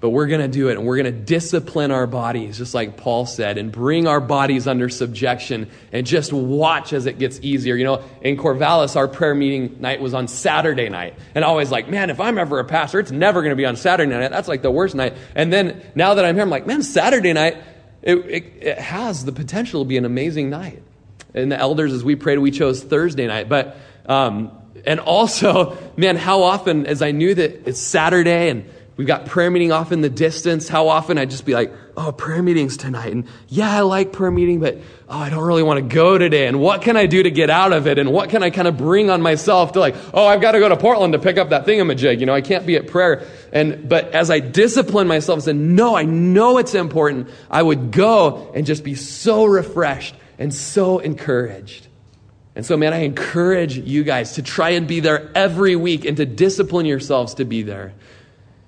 But we're going to do it and we're going to discipline our bodies, just like Paul said, and bring our bodies under subjection and just watch as it gets easier. You know, in Corvallis, our prayer meeting night was on Saturday night. And always like, man, if I'm ever a pastor, it's never going to be on Saturday night. That's like the worst night. And then now that I'm here, I'm like, man, Saturday night, it, it, it has the potential to be an amazing night. And the elders, as we prayed, we chose Thursday night. But, um, and also, man, how often, as I knew that it's Saturday and We've got prayer meeting off in the distance. How often I'd just be like, oh, prayer meetings tonight. And yeah, I like prayer meeting, but oh, I don't really want to go today. And what can I do to get out of it? And what can I kind of bring on myself to like, oh, I've got to go to Portland to pick up that thingamajig. You know, I can't be at prayer. And, but as I discipline myself and said, no, I know it's important, I would go and just be so refreshed and so encouraged. And so, man, I encourage you guys to try and be there every week and to discipline yourselves to be there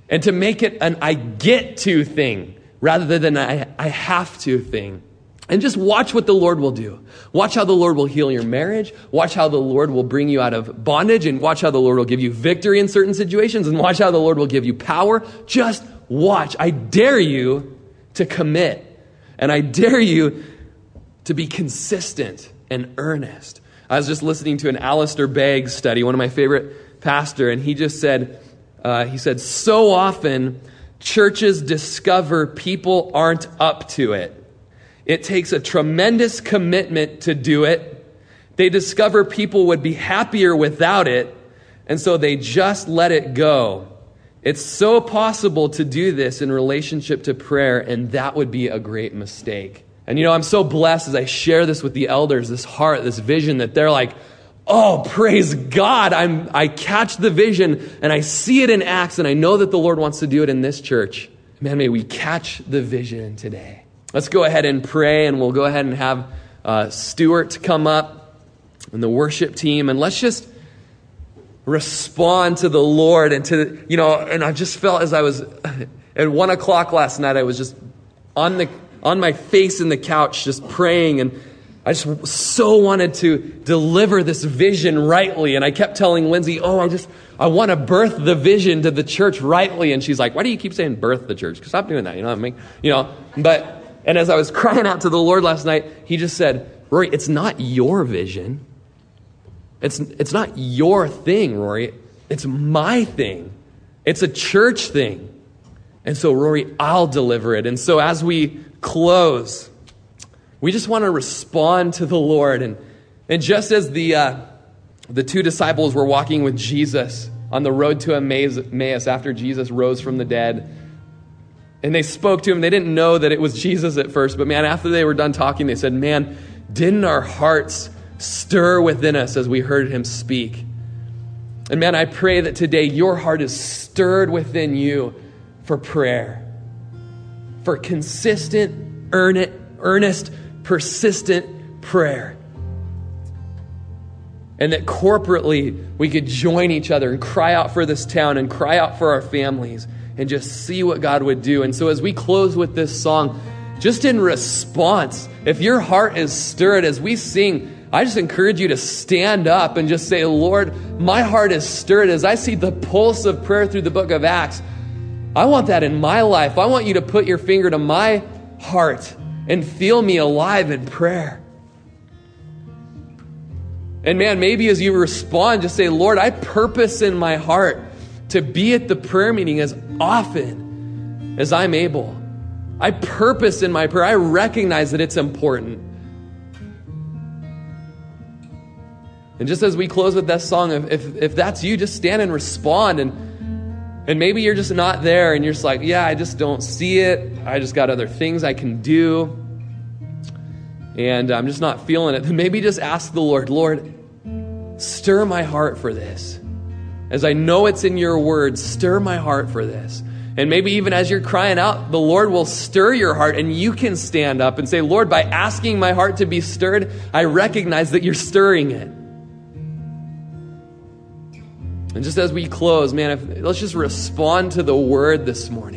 and to make it an I get to thing rather than I, I have to thing. And just watch what the Lord will do. Watch how the Lord will heal your marriage. Watch how the Lord will bring you out of bondage and watch how the Lord will give you victory in certain situations and watch how the Lord will give you power. Just watch. I dare you to commit and I dare you to be consistent and earnest. I was just listening to an Alistair Begg study, one of my favorite pastor, and he just said, uh, he said, So often churches discover people aren't up to it. It takes a tremendous commitment to do it. They discover people would be happier without it, and so they just let it go. It's so possible to do this in relationship to prayer, and that would be a great mistake. And you know, I'm so blessed as I share this with the elders, this heart, this vision, that they're like, oh, praise God. I'm, I catch the vision and I see it in Acts and I know that the Lord wants to do it in this church. Man, may we catch the vision today. Let's go ahead and pray and we'll go ahead and have uh, Stuart come up and the worship team and let's just respond to the Lord and to, you know, and I just felt as I was at one o'clock last night, I was just on the, on my face in the couch, just praying and I just so wanted to deliver this vision rightly. And I kept telling Lindsay, oh, I just, I want to birth the vision to the church rightly. And she's like, why do you keep saying birth the church? Stop doing that. You know what I mean? You know, but, and as I was crying out to the Lord last night, he just said, Rory, it's not your vision. It's, it's not your thing, Rory. It's my thing. It's a church thing. And so, Rory, I'll deliver it. And so, as we close, we just want to respond to the Lord. And, and just as the, uh, the two disciples were walking with Jesus on the road to Emmaus after Jesus rose from the dead, and they spoke to him, they didn't know that it was Jesus at first, but man, after they were done talking, they said, Man, didn't our hearts stir within us as we heard him speak? And man, I pray that today your heart is stirred within you for prayer, for consistent, earnest persistent prayer. And that corporately we could join each other and cry out for this town and cry out for our families and just see what God would do. And so as we close with this song, just in response, if your heart is stirred as we sing, I just encourage you to stand up and just say, Lord, my heart is stirred as I see the pulse of prayer through the book of Acts. I want that in my life. I want you to put your finger to my heart and feel me alive in prayer. And man, maybe as you respond, just say, Lord, I purpose in my heart to be at the prayer meeting as often as I'm able. I purpose in my prayer. I recognize that it's important. And just as we close with that song, if, if, if that's you, just stand and respond. And, and maybe you're just not there and you're just like, yeah, I just don't see it. I just got other things I can do and I'm just not feeling it, then maybe just ask the Lord, Lord, stir my heart for this. As I know it's in your word, stir my heart for this. And maybe even as you're crying out, the Lord will stir your heart and you can stand up and say, Lord, by asking my heart to be stirred, I recognize that you're stirring it. And just as we close, man, if, let's just respond to the word this morning.